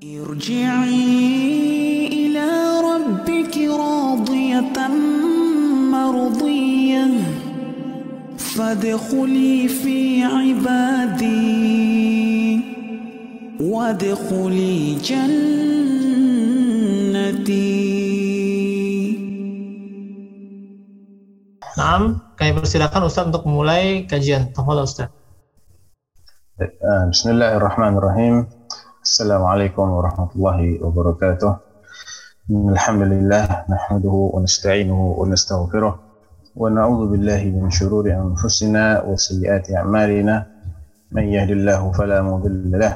ارجعي إلى ربك راضية مرضية فادخلي في عبادي وادخلي جنتي Naam, kami persilakan Ustaz untuk memulai kajian. Tafadhol Ustaz. بسم الله الرحمن الرحيم السلام عليكم ورحمة الله وبركاته. الحمد لله نحمده ونستعينه ونستغفره ونعوذ بالله من شرور أنفسنا وسيئات أعمالنا. من يهد الله فلا مضل له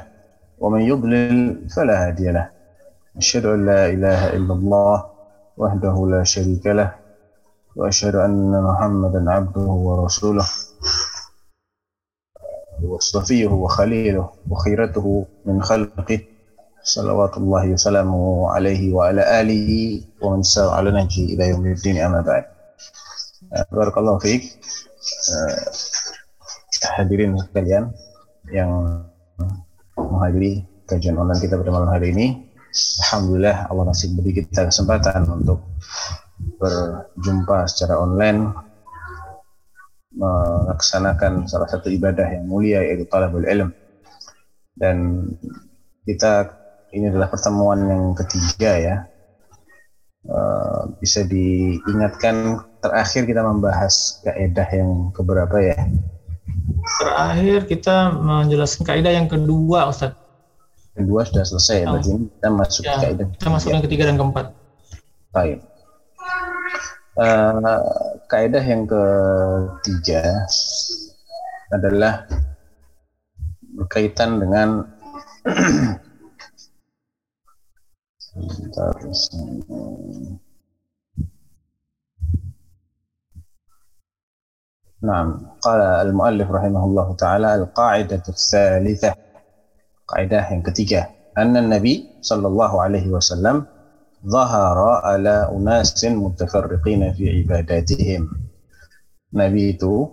ومن يضلل فلا هادي له. أشهد أن لا إله إلا الله وحده لا شريك له وأشهد أن محمدا عبده ورسوله. وصفيه وخليله وخيرته من خلقه صلوات الله وسلامه عليه وعلى آله ومن سار على نهجه إلى يوم الدين أما بعد بارك الله فيك hadirin sekalian yang menghadiri kajian online kita pada malam hari ini Alhamdulillah Allah masih beri kita kesempatan untuk berjumpa secara online melaksanakan salah satu ibadah yang mulia yaitu talabul ilm dan kita ini adalah pertemuan yang ketiga ya uh, bisa diingatkan terakhir kita membahas kaidah yang keberapa ya Terakhir kita menjelaskan kaidah yang kedua Ustaz. kedua sudah selesai ya, berarti kita masuk Ya, ke kaidah kita masuk yang ketiga dan keempat. Baik. Uh, kaidah yang ketiga adalah berkaitan dengan Sebentar, نعم قال المؤلف رحمه الله تعالى القاعدة الثالثة قاعدة yang ketiga أن النبي صلى الله عليه وسلم zahara ala unasin mutafarriqina fi ibadatihim. Nabi itu,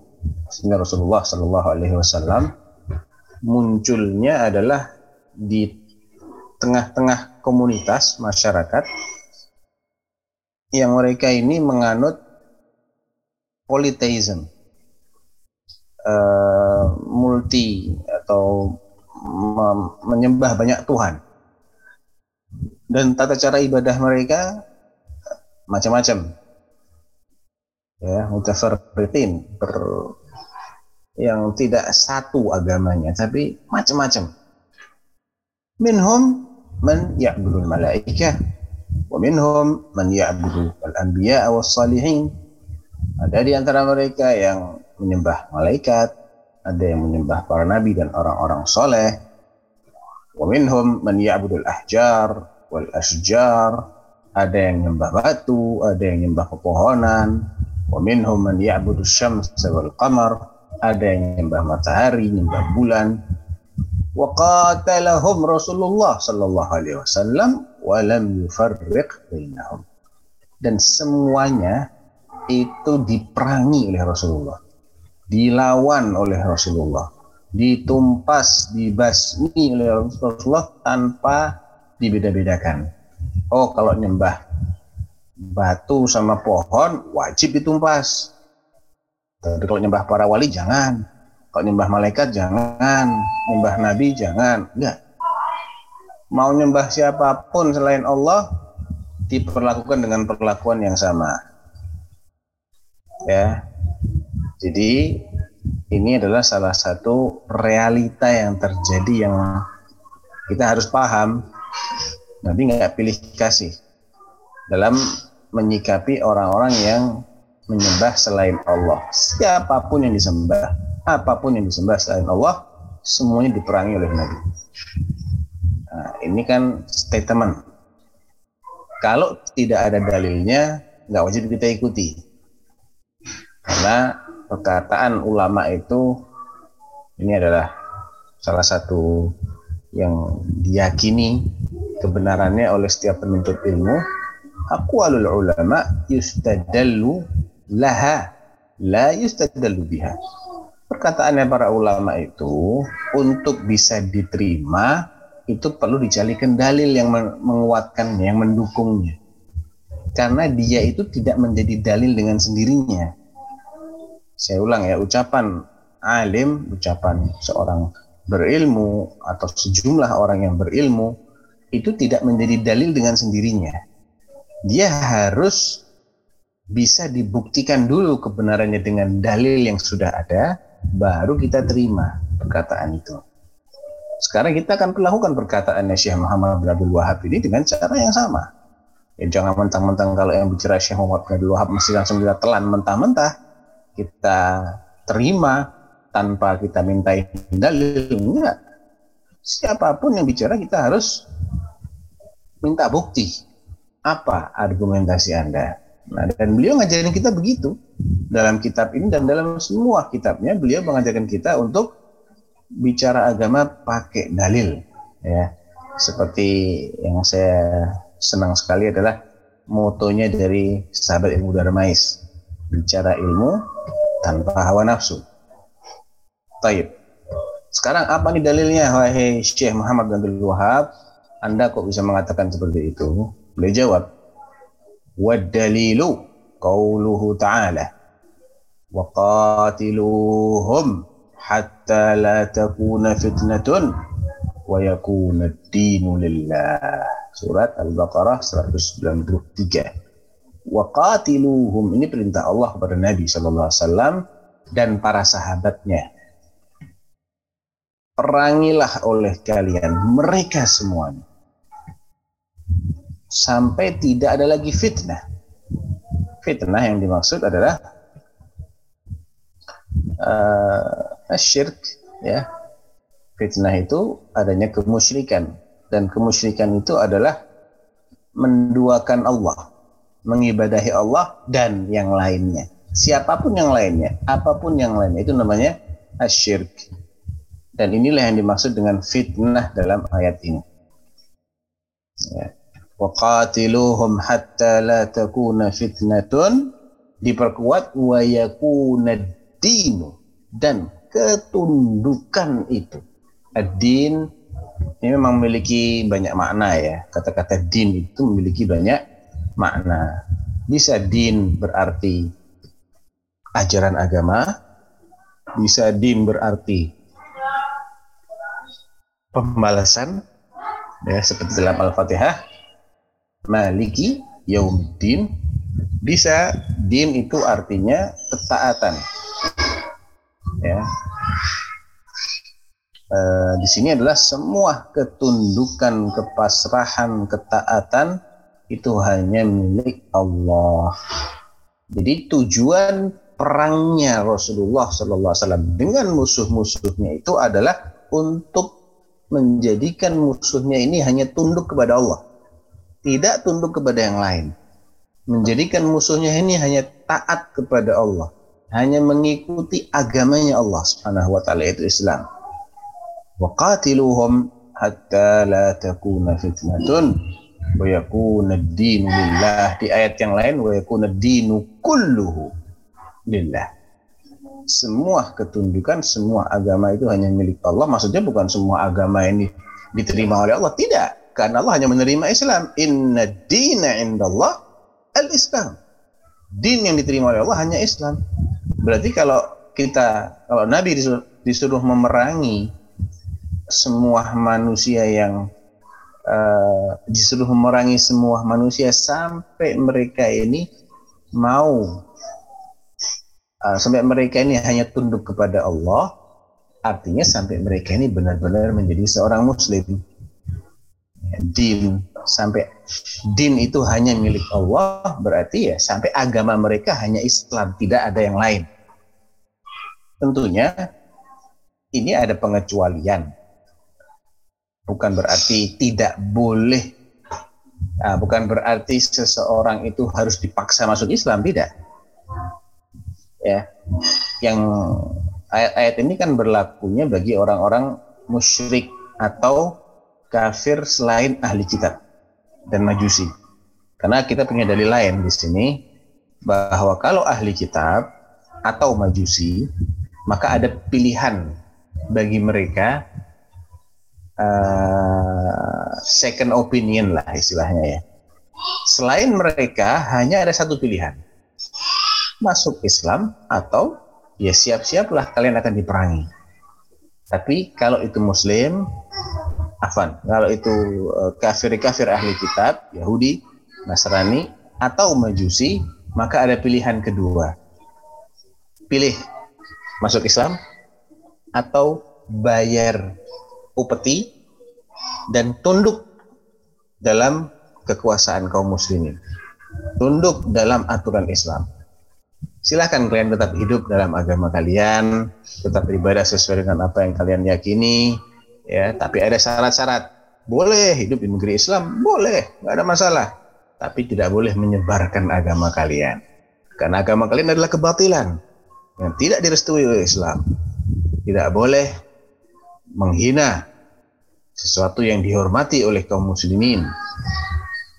Rasulullah Shallallahu Alaihi Wasallam, munculnya adalah di tengah-tengah komunitas masyarakat yang mereka ini menganut politeism, uh, eh, multi atau menyembah banyak Tuhan dan tata cara ibadah mereka macam-macam. Ya mutafarriqin ber yang tidak satu agamanya tapi macam-macam. Minhum man ya'budu malaikah wa minhum man ya'budu al-anbiya was salihin. Ada di antara mereka yang menyembah malaikat ada yang menyembah para nabi dan orang-orang soleh. Wa minhum man ya'budu al-ahjar wal ashjar ada yang menyembah batu ada yang menyembah pepohonan. Wa minhum man ya'budu syamsa wal qamar ada yang menyembah matahari menyembah bulan. Wa qatalahum Rasulullah sallallahu alaihi wasallam wa lam yufarriq bainahum. Dan semuanya itu diperangi oleh Rasulullah. Dilawan oleh Rasulullah. Ditumpas dibasmi oleh Rasulullah tanpa dibeda-bedakan oh kalau nyembah batu sama pohon wajib ditumpas. Tapi kalau nyembah para wali jangan. Kalau nyembah malaikat jangan. Nyembah nabi jangan. Enggak. Mau nyembah siapa pun selain Allah diperlakukan dengan perlakuan yang sama. Ya. Jadi ini adalah salah satu realita yang terjadi yang kita harus paham. Nabi nggak pilih kasih dalam menyikapi orang-orang yang menyembah selain Allah. Siapa pun yang disembah, apa pun yang disembah selain Allah, semuanya diperangi oleh Nabi. Nah, ini kan statement. Kalau tidak ada dalilnya, nggak wajib kita ikuti. Karena perkataan ulama itu ini adalah salah satu yang diyakini kebenarannya oleh setiap penuntut ilmu aqwalul ulama yustadallu laha la yustadallu biha perkataannya para ulama itu untuk bisa diterima itu perlu dicarikan dalil yang menguatkannya, yang mendukungnya. Karena dia itu tidak menjadi dalil dengan sendirinya. Saya ulang ya, ucapan alim, ucapan seorang berilmu atau sejumlah orang yang berilmu itu tidak menjadi dalil dengan sendirinya. Dia harus bisa dibuktikan dulu kebenarannya dengan dalil yang sudah ada, baru kita terima perkataan itu. Sekarang kita akan melakukan perkataan Syekh Muhammad bin Abdul Wahab ini dengan cara yang sama. Ya, jangan mentang-mentang kalau yang bicara Syekh Muhammad bin Abdul Wahab mesti langsung kita telan mentah-mentah. Kita terima tanpa kita minta dalil. Enggak. Siapa pun yang bicara kita harus minta bukti. Apa argumentasi Anda? Nah, dan beliau ngajarin kita begitu dalam kitab ini dan dalam semua kitabnya beliau mengajarkan kita untuk bicara agama pakai dalil ya. Seperti yang saya senang sekali adalah motonya dari sahabat ilmu Darmais. Bicara ilmu tanpa hawa nafsu. Taib. Sekarang apa nih dalilnya wahai Syekh Muhammad bin Abdul Wahab? Anda kok bisa mengatakan seperti itu? Beliau jawab, "Wad-dalilu qauluhu ta'ala wa qatiluhum hatta la takuna fitnatun wa yakuna ad-dinu lillah." Surat Al-Baqarah 193. Wa qatiluhum ini perintah Allah kepada Nabi sallallahu alaihi wasallam dan para sahabatnya perangilah oleh kalian mereka semuanya sampai tidak ada lagi fitnah. Fitnah yang dimaksud adalah uh, syirk ya. Fitnah itu adanya kemusyrikan dan kemusyrikan itu adalah menduakan Allah, mengibadahi Allah dan yang lainnya. Siapa pun yang lainnya, apa pun yang lainnya itu namanya asyirk. Dan inilah yang dimaksud dengan fitnah dalam ayat ini. Ya. Waqatiluhum hatta la takuna fitnatun. Diperkuat wa yakuna dinu. Dan ketundukan itu. Ad-din ini memang memiliki banyak makna ya. Kata-kata din itu memiliki banyak makna. Bisa din berarti ajaran agama bisa din berarti pembalasan ya seperti dalam al-fatihah. Maliki yaumiddin. Bisa din itu artinya ketaatan. Ya. E, di sini adalah semua ketundukan kepasrahan ketaatan itu hanya milik Allah. Jadi tujuan perangnya Rasulullah Sallallahu Alaihi Wasallam dengan musuh-musuhnya itu adalah untuk menjadikan musuhnya ini hanya tunduk kepada Allah tidak tunduk kepada yang lain. Menjadikan musuhnya ini hanya taat kepada Allah, hanya mengikuti agamanya Allah Subhanahu wa taala itu Islam. Wa qatiluhum hatta la takuna fitnatun wa yakuna ad-dinu lillah. Di ayat yang lain wa yakuna ad-dinu kulluhu lillah. Semua ketundukan, semua agama itu hanya milik Allah. Maksudnya bukan semua agama ini diterima oleh Allah, tidak karena Allah hanya menerima Islam. Inna dina indallah al-Islam. Din yang diterima oleh Allah hanya Islam. Berarti kalau kita, kalau Nabi disuruh, disuruh memerangi semua manusia yang uh, disuruh memerangi semua manusia sampai mereka ini mau uh, sampai mereka ini hanya tunduk kepada Allah artinya sampai mereka ini benar-benar menjadi seorang muslim. Din. Sampai din itu hanya milik Allah berarti ya sampai agama mereka hanya Islam tidak ada yang lain. Tentunya ini ada pengecualian. Bukan berarti tidak boleh. Nah, bukan berarti seseorang itu harus dipaksa masuk Islam tidak ya yang ayat-ayat ini kan berlakunya bagi orang-orang musyrik atau kafir selain ahli kitab dan majusi. Karena kita punya dalil lain di sini bahwa kalau ahli kitab atau majusi maka ada pilihan bagi mereka uh, second opinion lah istilahnya ya. Selain mereka hanya ada satu pilihan. Masuk Islam atau ya siap-siaplah kalian akan diperangi. Tapi kalau itu muslim, afan. Kalau itu uh, kafir-kafir ahli kitab, Yahudi, Nasrani atau Majusi, maka ada pilihan kedua. Pilih masuk Islam atau bayar upeti dan tunduk dalam kekuasaan kaum muslimin. Tunduk dalam aturan Islam. Silahkan kalian tetap hidup dalam agama kalian, tetap beribadah sesuai dengan apa yang kalian yakini, ya. Tapi ada syarat-syarat. Boleh hidup di negeri Islam, boleh, nggak ada masalah. Tapi tidak boleh menyebarkan agama kalian, karena agama kalian adalah kebatilan yang tidak direstui oleh Islam. Tidak boleh menghina sesuatu yang dihormati oleh kaum muslimin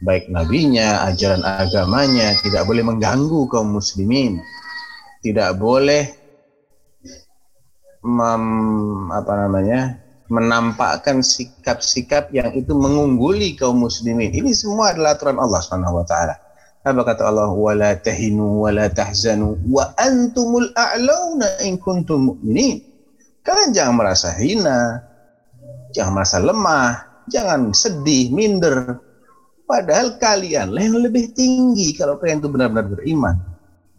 baik nabinya, ajaran agamanya, tidak boleh mengganggu kaum muslimin, tidak boleh mem, apa namanya menampakkan sikap-sikap yang itu mengungguli kaum muslimin. Ini semua adalah aturan Allah Subhanahu wa taala. Apa kata Allah? Wala tahinu wala tahzanu wa antumul a'launa in kuntum mu'minin. Kalian jangan merasa hina, jangan merasa lemah, jangan sedih, minder, Padahal kalian yang lebih tinggi kalau kalian itu benar-benar beriman.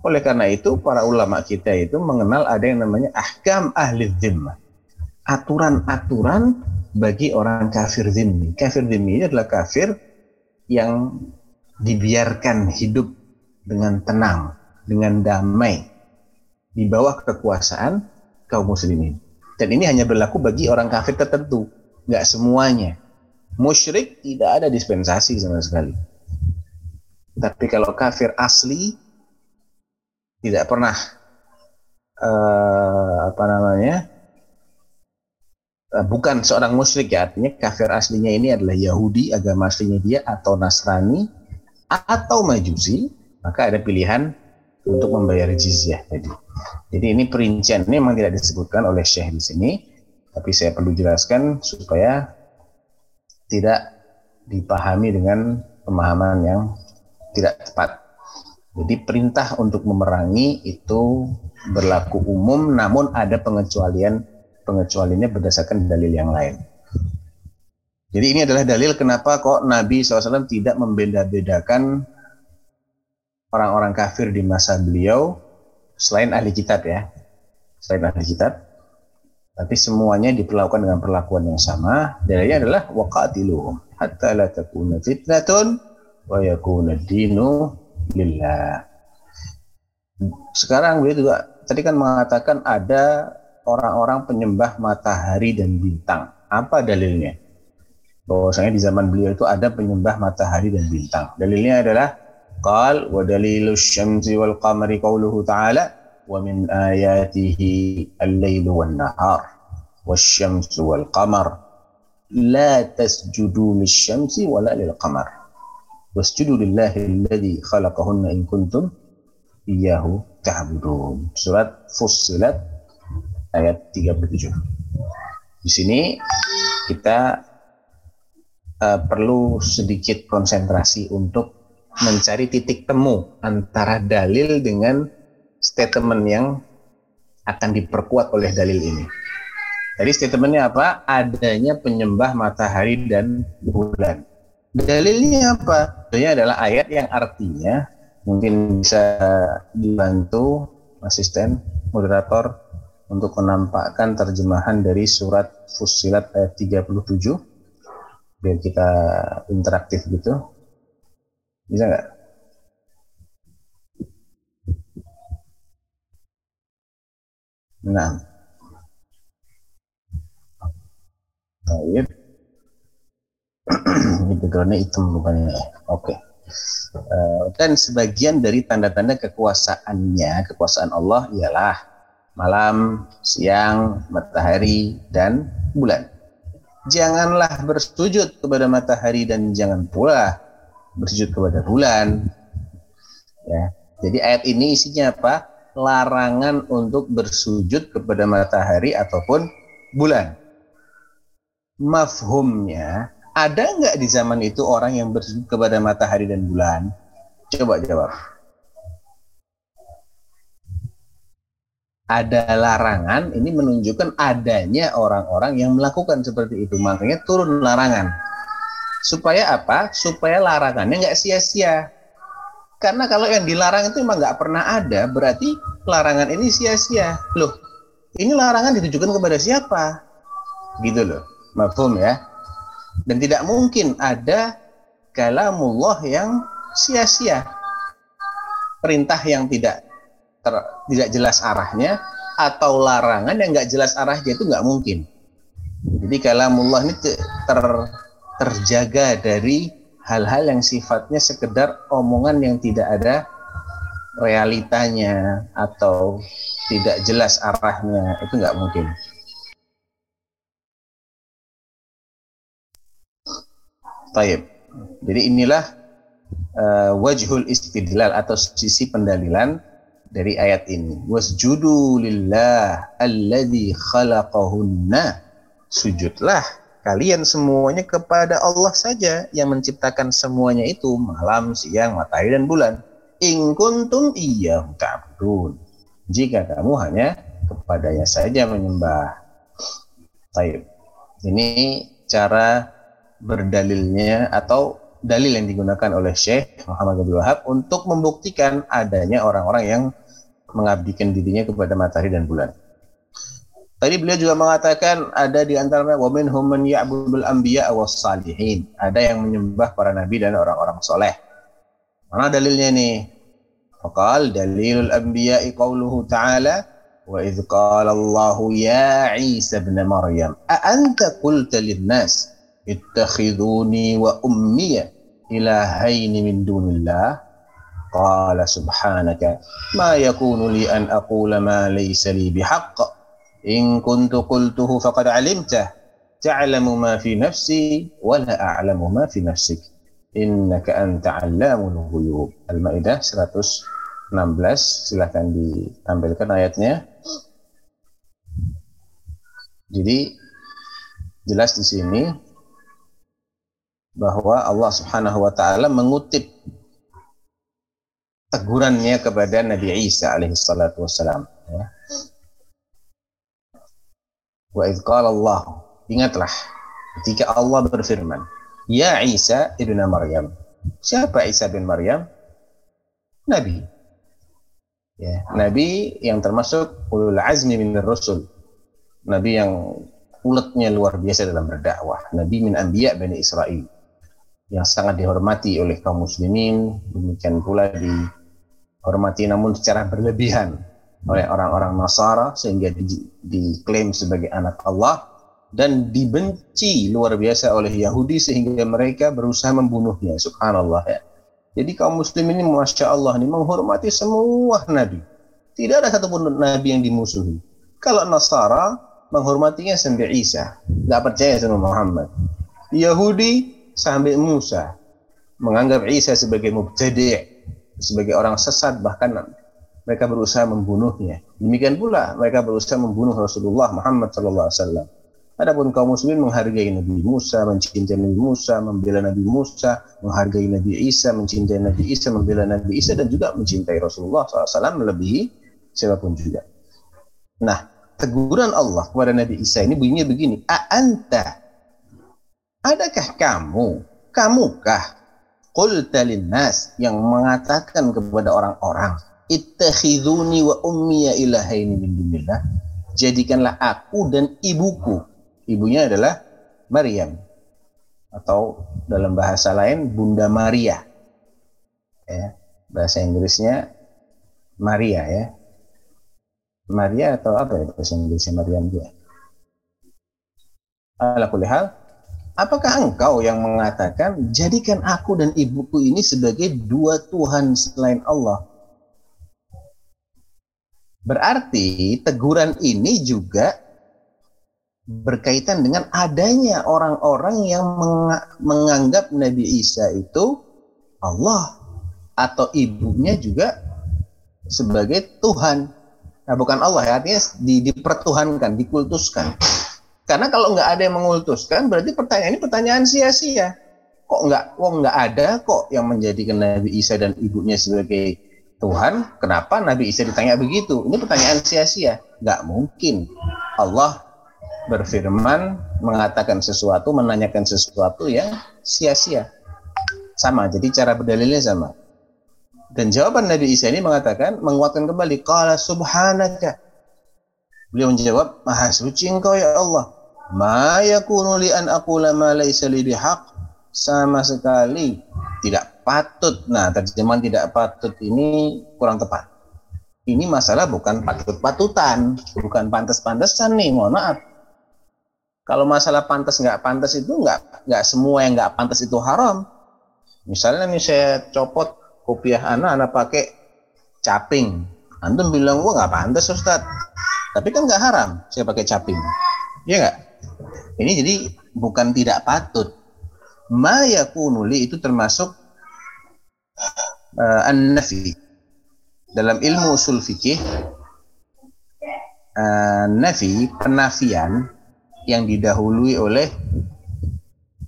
Oleh karena itu, para ulama kita itu mengenal ada yang namanya ahkam ahli zimmah. Aturan-aturan bagi orang kafir zimmi. Kafir zimmi adalah kafir yang dibiarkan hidup dengan tenang, dengan damai, di bawah kekuasaan kaum muslimin. Dan ini hanya berlaku bagi orang kafir tertentu, nggak semuanya musyrik tidak ada dispensasi sama sekali. Tapi kalau kafir asli tidak pernah uh, apa namanya uh, bukan seorang musyrik ya artinya kafir aslinya ini adalah Yahudi agama aslinya dia atau Nasrani atau Majusi maka ada pilihan untuk membayar jizyah tadi. Jadi ini perincian ini memang tidak disebutkan oleh Syekh di sini tapi saya perlu jelaskan supaya tidak dipahami dengan pemahaman yang tidak tepat. Jadi perintah untuk memerangi itu berlaku umum namun ada pengecualian pengecualiannya berdasarkan dalil yang lain. Jadi ini adalah dalil kenapa kok Nabi SAW tidak membeda-bedakan orang-orang kafir di masa beliau selain ahli kitab ya. Selain ahli kitab tapi semuanya diperlakukan dengan perlakuan yang sama. Dalilnya adalah waqatiluhum hatta la takuna fitnatun wa yakuna dinu lillah. Sekarang beliau juga tadi kan mengatakan ada orang-orang penyembah matahari dan bintang. Apa dalilnya? Bahwasanya di zaman beliau itu ada penyembah matahari dan bintang. Dalilnya adalah qal wa dalilus syamsi wal qamari qauluhu ta'ala ومن آياته الليل والنهار والشمس والقمر لا تسجدوا للشمس ولا للقمر واسجدوا لله الذي خلقهن إن كنتم إياه تعبدون surat Fussilat ayat 37 di sini kita uh, perlu sedikit konsentrasi untuk mencari titik temu antara dalil dengan statement yang akan diperkuat oleh dalil ini. Jadi statementnya apa? Adanya penyembah matahari dan bulan. Dalilnya apa? Dalilnya adalah ayat yang artinya mungkin bisa dibantu asisten moderator untuk menampakkan terjemahan dari surat Fussilat ayat 37 biar kita interaktif gitu. Bisa nggak? Nah. Baik. Ini backgroundnya hitam bukannya. Oke. Okay. Uh, dan sebagian dari tanda-tanda kekuasaannya, kekuasaan Allah ialah malam, siang, matahari, dan bulan. Janganlah bersujud kepada matahari dan jangan pula bersujud kepada bulan. Ya. Jadi ayat ini isinya apa? Larangan untuk bersujud kepada matahari ataupun bulan. mafhumnya ada nggak di zaman itu orang yang bersujud kepada matahari dan bulan? Coba jawab. Ada larangan, ini menunjukkan adanya orang-orang yang melakukan seperti itu. Makanya turun larangan. Supaya apa? Supaya larangannya nggak sia-sia. Karena kalau yang dilarang itu memang nggak pernah ada, berarti larangan ini sia-sia. Loh, ini larangan ditujukan kepada siapa? Gitu loh. Mafhum ya? Dan tidak mungkin ada kalamullah yang sia-sia. Perintah yang tidak ter, tidak jelas arahnya atau larangan yang nggak jelas arahnya itu nggak mungkin. Jadi kalamullah ini ter, terjaga dari hal-hal yang sifatnya sekedar omongan yang tidak ada realitanya atau tidak jelas arahnya itu nggak mungkin. Taib. Jadi inilah uh, wajhul istidlal atau sisi pendalilan dari ayat ini. Wasjudu lillah alladzi khalaqahunna. Sujudlah kalian semuanya kepada Allah saja yang menciptakan semuanya itu malam, siang, matahari dan bulan. In kuntum iyyahu ta'budun. Jika kamu hanya kepadanya saja menyembah. Taib. Ini cara berdalilnya atau dalil yang digunakan oleh Syekh Muhammad Abdul Wahab untuk membuktikan adanya orang-orang yang mengabdikan dirinya kepada matahari dan bulan. Tadi beliau juga mengatakan ada di antara wa minhum man ya'budul anbiya was salihin. Ada yang menyembah para nabi dan orang-orang soleh. Mana dalilnya nih? Faqal dalilul anbiya qauluhu ta'ala wa idh qala Allah ya Isa ibn Maryam a anta qulta lin-nas ittakhiduni wa ummiya ilahaini min dunillah qala subhanaka ma yakunu li an aqula ma laysa li bihaqq kuntu qultuhu faqad alimtah ta'lamu ma fi nafsi wa la a'lamu ma fi nafsik. Innaka anta 'allamul ghuyub. Al-Maidah 116 silahkan ditampilkan ayatnya. Jadi jelas di sini bahwa Allah Subhanahu wa taala mengutip tegurannya kepada Nabi Isa alaihi salatu wassalam ya. Wa idh Allah ingatlah ketika Allah berfirman Ya Isa ibn Maryam. Siapa Isa bin Maryam? Nabi. Ya Nabi yang termasuk ulul azmi min rasul Nabi yang uletnya luar biasa dalam berdakwah. Nabi min anbiya Bani Israel yang sangat dihormati oleh kaum muslimin, demikian pula dihormati namun secara berlebihan oleh orang-orang Nasara sehingga di, diklaim sebagai anak Allah dan dibenci luar biasa oleh Yahudi sehingga mereka berusaha membunuhnya. Subhanallah ya. Jadi kaum muslim ini Masya Allah ini menghormati semua nabi. Tidak ada satupun nabi yang dimusuhi. Kalau Nasara menghormatinya sampai Isa, nggak percaya sama Muhammad. Yahudi sampai Musa menganggap Isa sebagai mubtadi' sebagai orang sesat bahkan mereka berusaha membunuhnya. Demikian pula mereka berusaha membunuh Rasulullah Muhammad wasallam. Adapun kaum muslimin menghargai Nabi Musa, mencintai Nabi Musa, membela Nabi Musa, menghargai Nabi Isa, mencintai Nabi Isa, membela Nabi Isa dan juga mencintai Rasulullah SAW melebihi siapa pun juga. Nah, teguran Allah kepada Nabi Isa ini bunyinya begini, A anta Adakah kamu, kamukah qulta yang mengatakan kepada orang-orang ittakhiduni wa ummiya ilahaini min dunillah. Jadikanlah aku dan ibuku. Ibunya adalah Maryam. Atau dalam bahasa lain Bunda Maria. Ya bahasa Inggrisnya Maria ya. Maria atau apa ya bahasa Inggrisnya Maryam dia ala hal Apakah engkau yang mengatakan, jadikan aku dan ibuku ini sebagai dua Tuhan selain Allah? Berarti teguran ini juga berkaitan dengan adanya orang-orang yang menganggap Nabi Isa itu Allah atau ibunya juga sebagai Tuhan. Nah, bukan Allah ya, artinya di, dipertuhankan, dikultuskan. Karena kalau nggak ada yang mengultuskan, berarti pertanyaan ini pertanyaan sia-sia. Kok nggak, kok nggak ada kok yang menjadikan Nabi Isa dan ibunya sebagai Tuhan? Kenapa Nabi Isa ditanya begitu? Ini pertanyaan sia-sia. Nggak mungkin. Allah berfirman, mengatakan sesuatu, menanyakan sesuatu yang sia-sia. Sama, jadi cara berdalilnya sama. Dan jawaban Nabi Isa ini mengatakan, menguatkan kembali, Qala subhanaka, Beliau menjawab, Maha suci engkau ya Allah. Ma yakunu li an aqula ma laysa li. Sama sekali tidak patut. Nah, terjemahan tidak patut ini kurang tepat. Ini masalah bukan patut-patutan, bukan pantas-pantasan nih, mohon maaf. Kalau masalah pantas nggak pantas itu nggak nggak semua yang nggak pantas itu haram. Misalnya nih saya copot kopiah anak, anak pakai caping. Antum bilang gua nggak pantas Ustaz tapi kan nggak haram saya pakai caping. Iya nggak? Ini jadi bukan tidak patut. Ma yakunuli itu termasuk uh, an-nafi. Dalam ilmu usul fikih uh, nafi penafian yang didahului oleh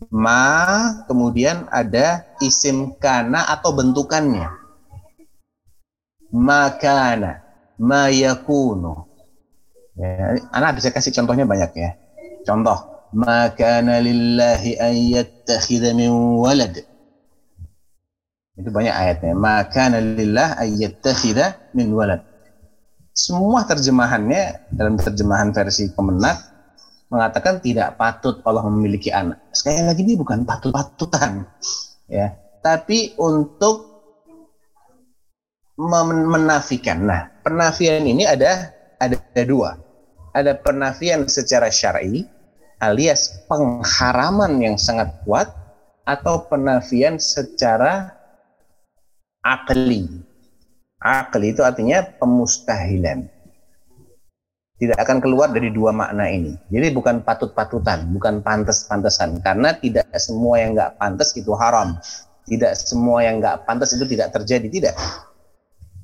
ma kemudian ada isim kana atau bentukannya makana ma yakunu Ya, anak bisa kasih contohnya banyak ya. Contoh, maka lillahi an yattakhidha min walad. Itu banyak ayatnya. Maka lillah an yattakhidha min walad. Semua terjemahannya dalam terjemahan versi Kemenak mengatakan tidak patut Allah memiliki anak. Sekali lagi ini bukan patut-patutan. Ya, tapi untuk menafikan. Nah, penafian ini ada ada dua ada penafian secara syar'i alias pengharaman yang sangat kuat atau penafian secara akli. Akli itu artinya pemustahilan. Tidak akan keluar dari dua makna ini. Jadi bukan patut-patutan, bukan pantas-pantasan. Karena tidak semua yang nggak pantas itu haram. Tidak semua yang nggak pantas itu tidak terjadi, tidak.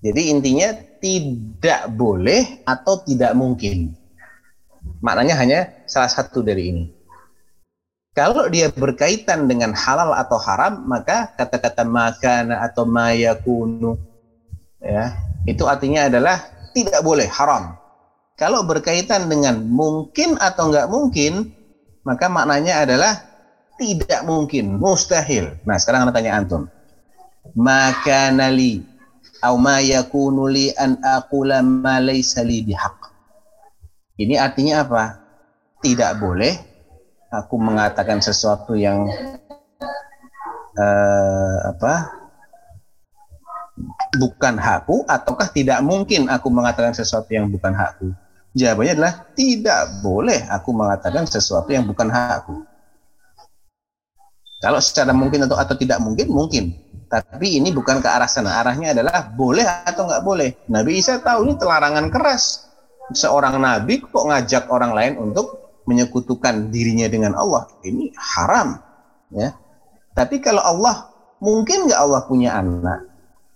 Jadi intinya tidak boleh atau tidak mungkin. Maknanya hanya salah satu dari ini. Kalau dia berkaitan dengan halal atau haram, maka kata-kata makana atau mayakunu ya, itu artinya adalah tidak boleh haram. Kalau berkaitan dengan mungkin atau enggak mungkin, maka maknanya adalah tidak mungkin, mustahil. Nah, sekarang anda tanya antum. Makanali au ma yakunu li an aqula ma laysa li bihaq. Ini artinya apa? Tidak boleh aku mengatakan sesuatu yang uh, apa? bukan hakku ataukah tidak mungkin aku mengatakan sesuatu yang bukan hakku? Jawabannya adalah tidak boleh aku mengatakan sesuatu yang bukan hakku. Kalau secara mungkin atau atau tidak mungkin mungkin, tapi ini bukan ke arah sana. Arahnya adalah boleh atau nggak boleh. Nabi Isa tahu ini telarangan keras seorang nabi kok ngajak orang lain untuk menyekutukan dirinya dengan Allah? Ini haram ya. Tapi kalau Allah mungkin nggak Allah punya anak?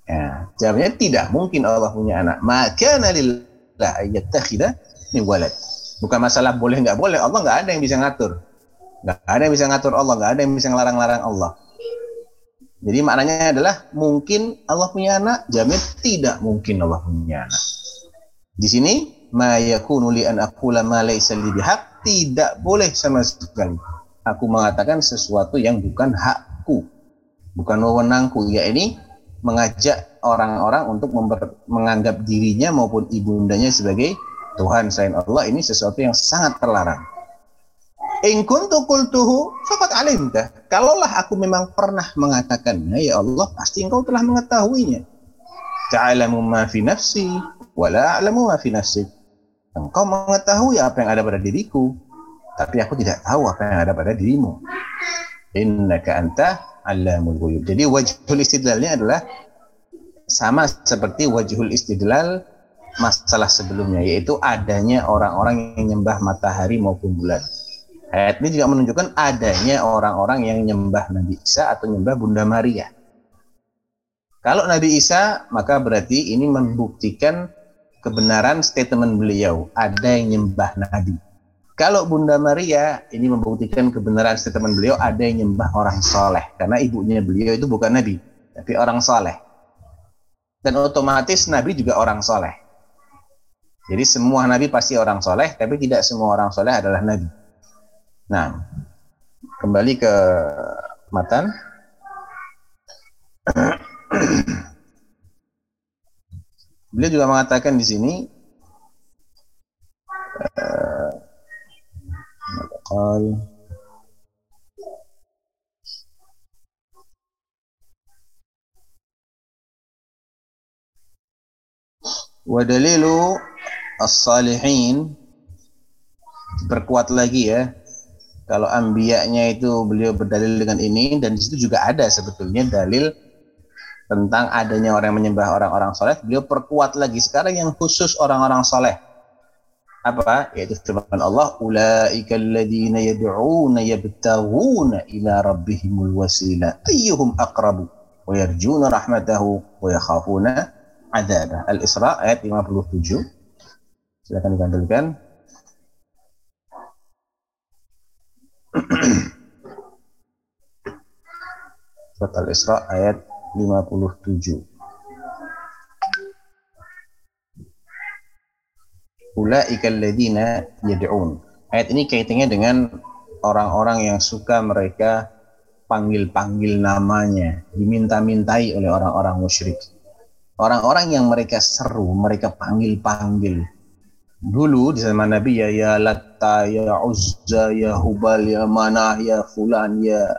Ya jawabnya tidak mungkin Allah punya anak. Maka nalillah ayyattakhidha min walad. Bukan masalah boleh nggak boleh Allah nggak ada yang bisa ngatur. Nggak ada yang bisa ngatur Allah nggak ada yang bisa ngelarang-larang Allah. Jadi maknanya adalah mungkin Allah punya anak jawabnya tidak mungkin Allah punya anak. Di sini ma yakunu li an aqula ma laysa li bihaq tidak boleh sama sekali aku mengatakan sesuatu yang bukan hakku bukan wewenangku ya ini mengajak orang-orang untuk member, menganggap dirinya maupun ibundanya sebagai Tuhan selain Allah ini sesuatu yang sangat terlarang In kuntu qultuhu faqad alimta. Kalaulah aku memang pernah mengatakannya ya Allah, pasti engkau telah mengetahuinya. Ta'alamu ma fi nafsi wa la a'lamu ma fi nafsik. Engkau mengetahui apa yang ada pada diriku, tapi aku tidak tahu apa yang ada pada dirimu. Innaka anta allamul ghuyub. Jadi wajhul istidlalnya adalah sama seperti wajhul istidlal masalah sebelumnya yaitu adanya orang-orang yang nyembah matahari maupun bulan. Ayat ini juga menunjukkan adanya orang-orang yang nyembah Nabi Isa atau nyembah Bunda Maria. Kalau Nabi Isa, maka berarti ini membuktikan kebenaran statement beliau. Ada yang nyembah Nabi. Kalau Bunda Maria ini membuktikan kebenaran statement beliau ada yang nyembah orang soleh karena ibunya beliau itu bukan nabi tapi orang soleh dan otomatis nabi juga orang soleh. Jadi semua nabi pasti orang soleh tapi tidak semua orang soleh adalah nabi. Nah kembali ke matan. Beliau juga mengatakan di sini eh, uh, Wadalilu as-salihin Berkuat lagi ya. Kalau ambiyaknya itu beliau berdalil dengan ini dan di situ juga ada sebetulnya dalil tentang adanya orang yang menyembah orang-orang soleh beliau perkuat lagi. Sekarang yang khusus orang-orang soleh. Apa? Yaitu firman Allah ulaika alladziina yad'uuna yabtaghuna ila rabbihimul wasila. Ayyuhum aqrabu wa yarjuna rahmatahu wa yakhafuna adzabah Al-Isra ayat 57 silakan ditampilkan Surat Al-Isra ayat 57 ulaikal ladina yad'un. Ayat ini kaitannya dengan orang-orang yang suka mereka panggil-panggil namanya, diminta-mintai oleh orang-orang musyrik. Orang-orang yang mereka seru, mereka panggil-panggil. Dulu di zaman Nabi ya ya Latta, ya Uzza, ya Hubal, ya Manah, ya Fulan, ya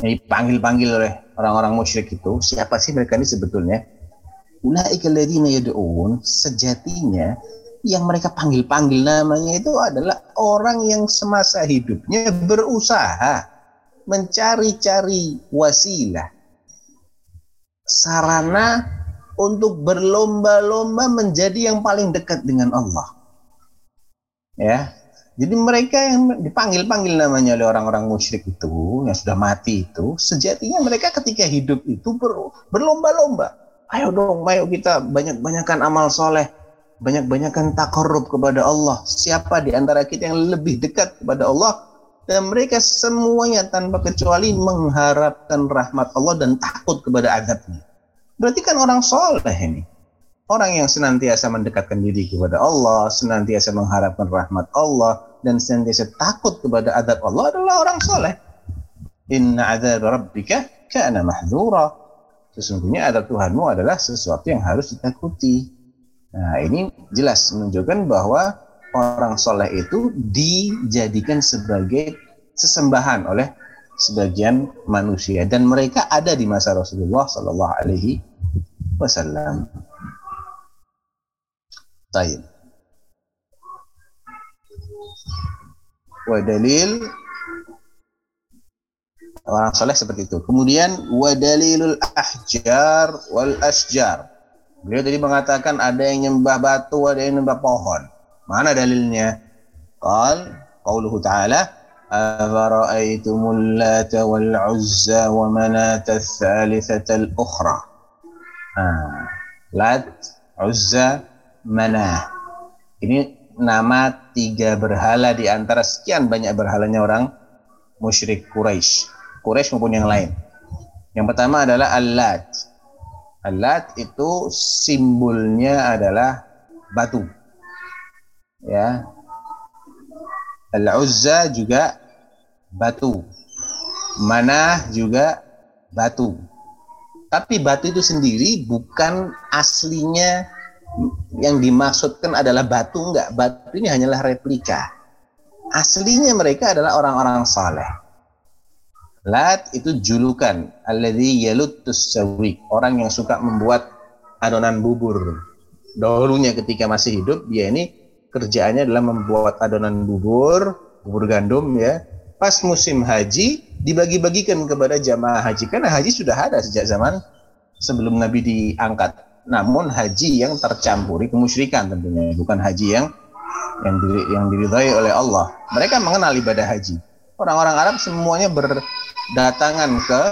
dipanggil-panggil oleh orang-orang musyrik itu. Siapa sih mereka ini sebetulnya? Yad'un sejatinya yang mereka panggil-panggil namanya itu adalah orang yang semasa hidupnya berusaha mencari-cari wasilah sarana untuk berlomba-lomba menjadi yang paling dekat dengan Allah. Ya. Jadi mereka yang dipanggil-panggil namanya oleh orang-orang musyrik itu yang sudah mati itu sejatinya mereka ketika hidup itu ber, berlomba-lomba. Ayo dong, ayo kita banyak-banyakan amal soleh banyak-banyakan takarrub kepada Allah. Siapa di antara kita yang lebih dekat kepada Allah? Dan mereka semuanya tanpa kecuali mengharapkan rahmat Allah dan takut kepada azabnya. Berarti kan orang soleh ini. Orang yang senantiasa mendekatkan diri kepada Allah, senantiasa mengharapkan rahmat Allah, dan senantiasa takut kepada azab Allah adalah orang soleh. Inna azab rabbika kana mahdzura. Sesungguhnya azab Tuhanmu adalah sesuatu yang harus ditakuti. Nah, ini jelas menunjukkan bahwa orang soleh itu dijadikan sebagai sesembahan oleh sebagian manusia dan mereka ada di masa Rasulullah Sallallahu Alaihi Wasallam. Taib. Wa dalil orang soleh seperti itu. Kemudian wa dalilul ahjar wal asjar Beliau tadi mengatakan ada yang nyembah batu, ada yang nyembah pohon. Mana dalilnya? Qal qauluhu ta'ala afara'aytumul lata wal uzza wa manata thalithata al-ukhra. Nah, lat, uzza, manah. Ini nama tiga berhala di antara sekian banyak berhalanya orang musyrik Quraisy. Quraisy maupun yang lain. Yang pertama adalah Al-Lat. Alat itu simbolnya adalah batu. Ya. Al-Uzza juga batu. Manah juga batu. Tapi batu itu sendiri bukan aslinya yang dimaksudkan adalah batu enggak. Batu ini hanyalah replika. Aslinya mereka adalah orang-orang saleh. Lat itu julukan alladzi yaluttus sawi, orang yang suka membuat adonan bubur. Dahulunya ketika masih hidup dia ini kerjaannya adalah membuat adonan bubur, bubur gandum ya. Pas musim haji dibagi-bagikan kepada jamaah haji karena haji sudah ada sejak zaman sebelum Nabi diangkat. Namun haji yang tercampuri kemusyrikan tentunya, bukan haji yang yang diri, yang diridhai oleh Allah. Mereka mengenal ibadah haji. Orang-orang Arab semuanya ber datangan ke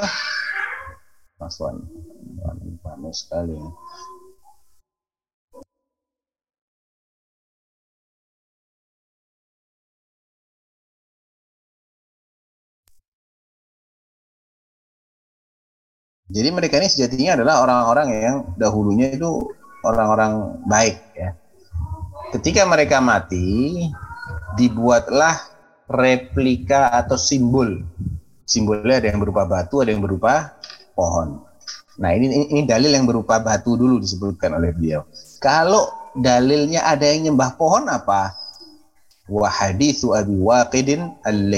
Mas Wan. Panas sekali. Jadi mereka ini sejatinya adalah orang-orang yang dahulunya itu orang-orang baik ya. Ketika mereka mati, dibuatlah replika atau simbol. Simbolnya ada yang berupa batu, ada yang berupa pohon. Nah ini, ini dalil yang berupa batu dulu disebutkan oleh beliau. Kalau dalilnya ada yang nyembah pohon apa? Wa hadithu Abi Waqidin al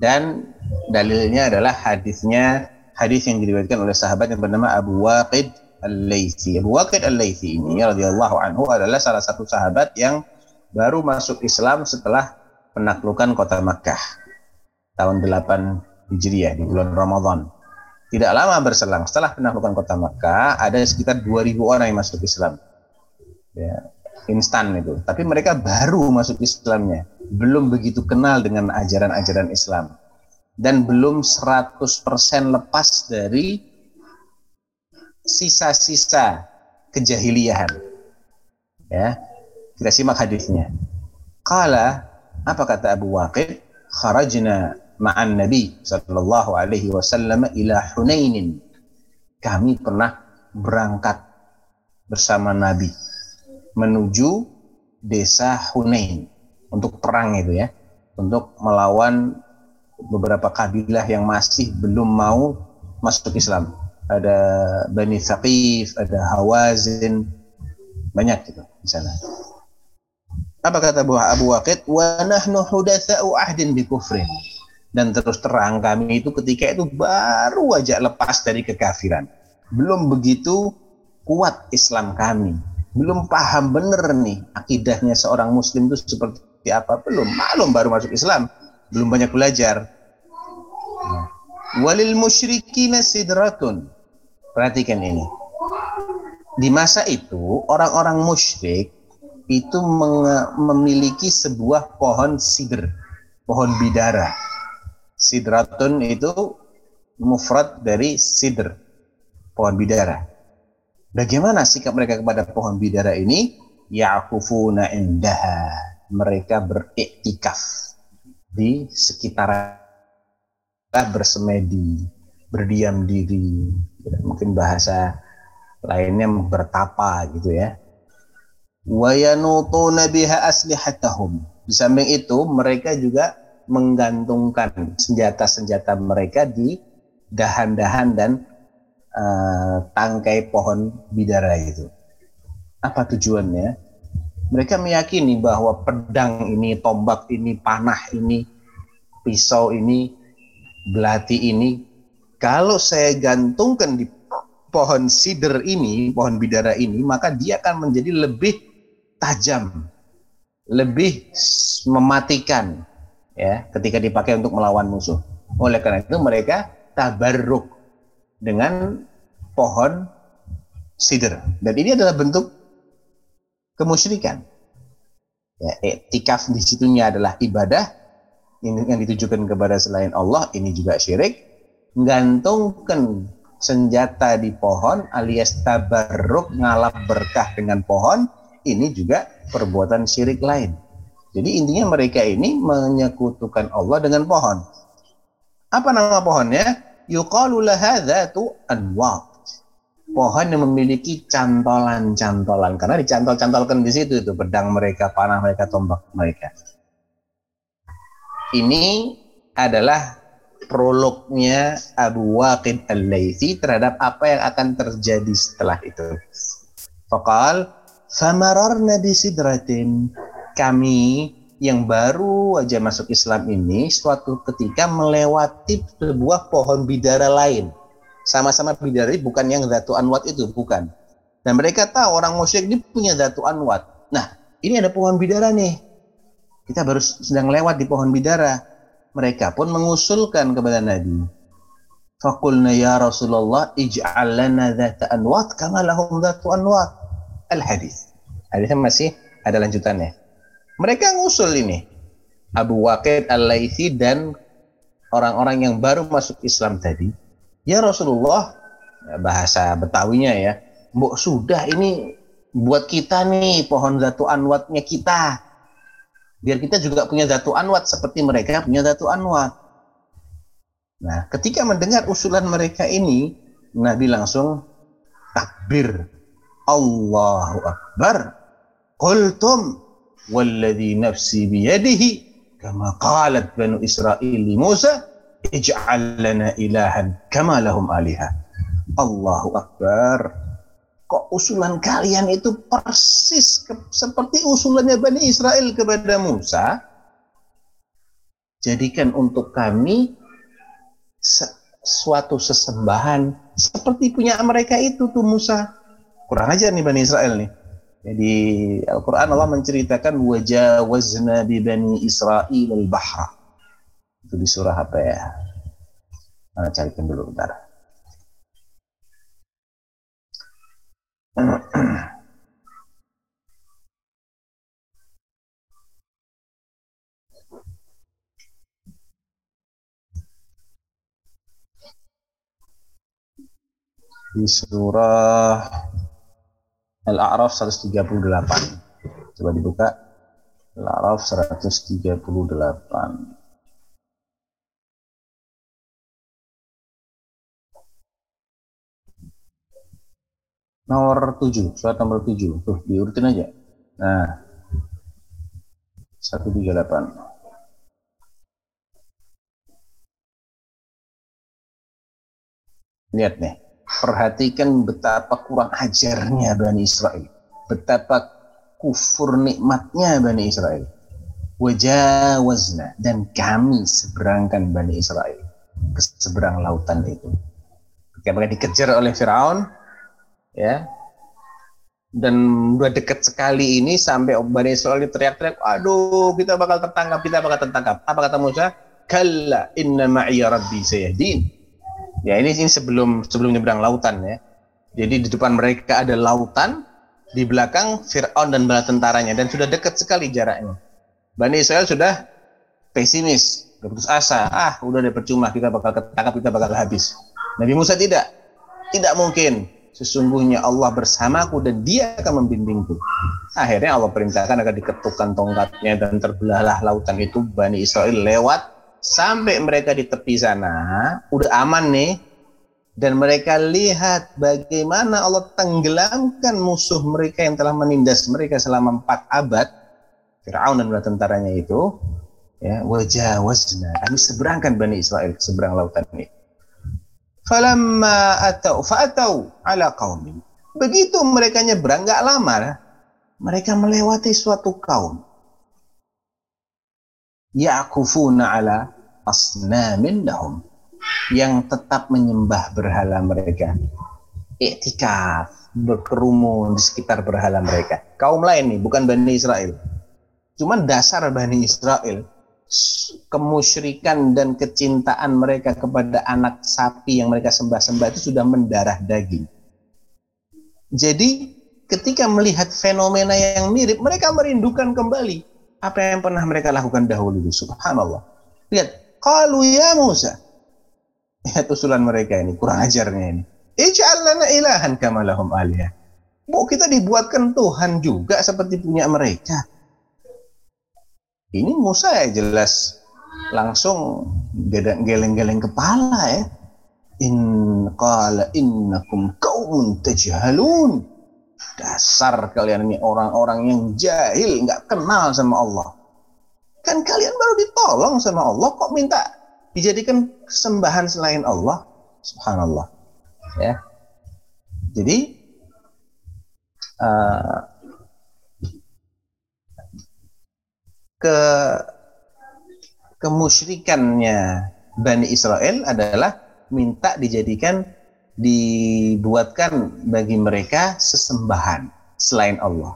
Dan dalilnya adalah hadisnya hadis yang diriwayatkan oleh sahabat yang bernama Abu Waqid Al-Laythi. Abu Waqid Al-Laythi ini radhiyallahu anhu adalah salah satu sahabat yang baru masuk Islam setelah penaklukan kota Makkah tahun 8 Hijriah di bulan Ramadan. Tidak lama berselang setelah penaklukan kota Makkah, ada sekitar 2000 orang yang masuk Islam. Ya, instan itu. Tapi mereka baru masuk Islamnya, belum begitu kenal dengan ajaran-ajaran Islam dan belum 100% lepas dari sisa-sisa kejahiliahan. Ya. Kita simak hadisnya. Kala apa kata Abu Waqid? Kharajna ma'an Nabi sallallahu alaihi wasallam ila Hunainin. Kami pernah berangkat bersama Nabi menuju desa Hunain untuk perang itu ya, untuk melawan beberapa kabilah yang masih belum mau masuk Islam. Ada Bani Thaqif, ada Hawazin, banyak gitu di sana. Apa kata Abu, Abu Waqid? Wa nahnu hudatsa'u ahdin bi kufrin dan terus terang kami itu ketika itu baru aja lepas dari kekafiran. Belum begitu kuat Islam kami. Belum paham bener nih akidahnya seorang muslim itu seperti apa. Belum, malum baru masuk Islam. Belum banyak belajar. Walil musyrikin sidratun. Perhatikan ini. Di masa itu orang-orang musyrik itu memiliki sebuah pohon sidr, pohon bidara Sidratun itu mufrad dari sidr, pohon bidara. Bagaimana sikap mereka kepada pohon bidara ini? Ya'kufuna indaha. Mereka beriktikaf di sekitar bersemedi, berdiam diri. Mungkin bahasa lainnya bertapa gitu ya. Wa yanutuna biha aslihatahum. Di samping itu mereka juga menggantungkan senjata-senjata mereka di dahan-dahan dan uh, tangkai pohon bidara itu. Apa tujuannya? Mereka meyakini bahwa pedang ini, tombak ini, panah ini, pisau ini, belati ini, kalau saya gantungkan di pohon sider ini, pohon bidara ini, maka dia akan menjadi lebih tajam, lebih mematikan, ya ketika dipakai untuk melawan musuh. Oleh karena itu mereka tabarruk dengan pohon sidr. Dan ini adalah bentuk kemusyrikan. Ya, etikaf di situnya adalah ibadah yang ditujukan kepada selain Allah, ini juga syirik. Gantungkan senjata di pohon alias tabarruk ngalap berkah dengan pohon, ini juga perbuatan syirik lain. Jadi intinya mereka ini menyekutukan Allah dengan pohon. Apa nama pohonnya? Yuqalu lahadzatu anwat. Pohon yang memiliki cantolan-cantolan karena dicantol-cantolkan di situ itu pedang mereka, panah mereka, tombak mereka. Ini adalah prolognya Abu Waqid Al-Laythi terhadap apa yang akan terjadi setelah itu. Fakal, famararna bisidratin kami yang baru aja masuk Islam ini suatu ketika melewati sebuah pohon bidara lain. Sama-sama bidara bukan yang Datu Anwat itu, bukan. Dan mereka tahu orang musyrik ini punya Datu Anwat. Nah, ini ada pohon bidara nih. Kita baru sedang lewat di pohon bidara. Mereka pun mengusulkan kepada Nabi. Fakulna ya Rasulullah ij'al lana dhata anwat kama lahum dhatu anwat. Al-hadis. Hadisnya masih ada lanjutannya. Mereka ngusul ini. Abu Waqid Al-Laythi dan orang-orang yang baru masuk Islam tadi. Ya Rasulullah, bahasa Betawinya ya, Mbok sudah ini buat kita nih pohon zatu anwatnya kita. Biar kita juga punya zatu anwat seperti mereka punya zatu anwat. Nah, ketika mendengar usulan mereka ini, Nabi langsung takbir. Allahu Akbar. Qultum walladhi nafsi biyadihi kama qalat banu Israel Musa ij'al lana ilahan kama lahum aliha. Allahu Akbar. Kok usulan kalian itu persis ke, seperti usulannya Bani Israel kepada Musa? Jadikan untuk kami se suatu sesembahan seperti punya mereka itu tuh Musa. Kurang aja nih Bani Israel nih. Jadi Al-Quran Allah menceritakan wajawazna bi Bani Israel al-bahra. Itu di surah apa ya? Mana carikan dulu bentar. di surah Al-A'raf 138. Coba dibuka. Al-A'raf 138. Nomor 7, surat nomor 7. Tuh, diurutin aja. Nah. 138. Lihat nih perhatikan betapa kurang ajarnya Bani Israel. Betapa kufur nikmatnya Bani Israel. Wajawazna dan kami seberangkan Bani Israel ke seberang lautan itu. Ketika mereka dikejar oleh Firaun, ya, dan udah dekat sekali ini sampai Bani Israel teriak-teriak, aduh kita bakal tertangkap, kita bakal tertangkap. Apa kata Musa? Kalla inna ma'iya rabbi sayahdin Ya ini ini sebelum sebelum nyebrang lautan ya. Jadi di depan mereka ada lautan, di belakang Fir'aun dan bala tentaranya dan sudah dekat sekali jaraknya. Bani Israel sudah pesimis, berputus asa. Ah, udah deh percuma kita bakal ketangkap, kita bakal habis. Nabi Musa tidak. Tidak mungkin. Sesungguhnya Allah bersamaku dan dia akan membimbingku. Akhirnya Allah perintahkan agar diketukkan tongkatnya dan terbelahlah lautan itu Bani Israel lewat sampai mereka di tepi sana, udah aman nih, dan mereka lihat bagaimana Allah tenggelamkan musuh mereka yang telah menindas mereka selama empat abad, Fir'aun dan tentaranya itu, ya wajah wajna, kami seberangkan Bani Israel ke seberang lautan ini. Falamma atau fa'atau ala qaumin. Begitu mereka nyebrang, nggak lama, mereka melewati suatu kaum. Ya'kufuna ala asnamin lahum. Yang tetap menyembah berhala mereka. Iktikaf berkerumun di sekitar berhala mereka. Kaum lain nih bukan Bani Israel. Cuman dasar Bani Israel kemusyrikan dan kecintaan mereka kepada anak sapi yang mereka sembah-sembah itu sudah mendarah daging. Jadi ketika melihat fenomena yang mirip mereka merindukan kembali apa yang pernah mereka lakukan dahulu. Subhanallah. Lihat kalau ya Musa. Ya usulan mereka ini kurang ajarnya ini. Ij'al lana ilahan kama lahum alihah mau kita dibuatkan Tuhan juga seperti punya mereka ini Musa ya jelas langsung geleng-geleng kepala ya in qala innakum qaumun tajhalun Dasar kalian ini orang-orang yang jahil, nggak kenal sama Allah. Kan kalian baru ditolong sama Allah, kok minta dijadikan sembahan selain Allah? Subhanallah. Ya. Jadi uh, ke kemusyrikannya Bani Israel adalah minta dijadikan dibuatkan bagi mereka sesembahan selain Allah.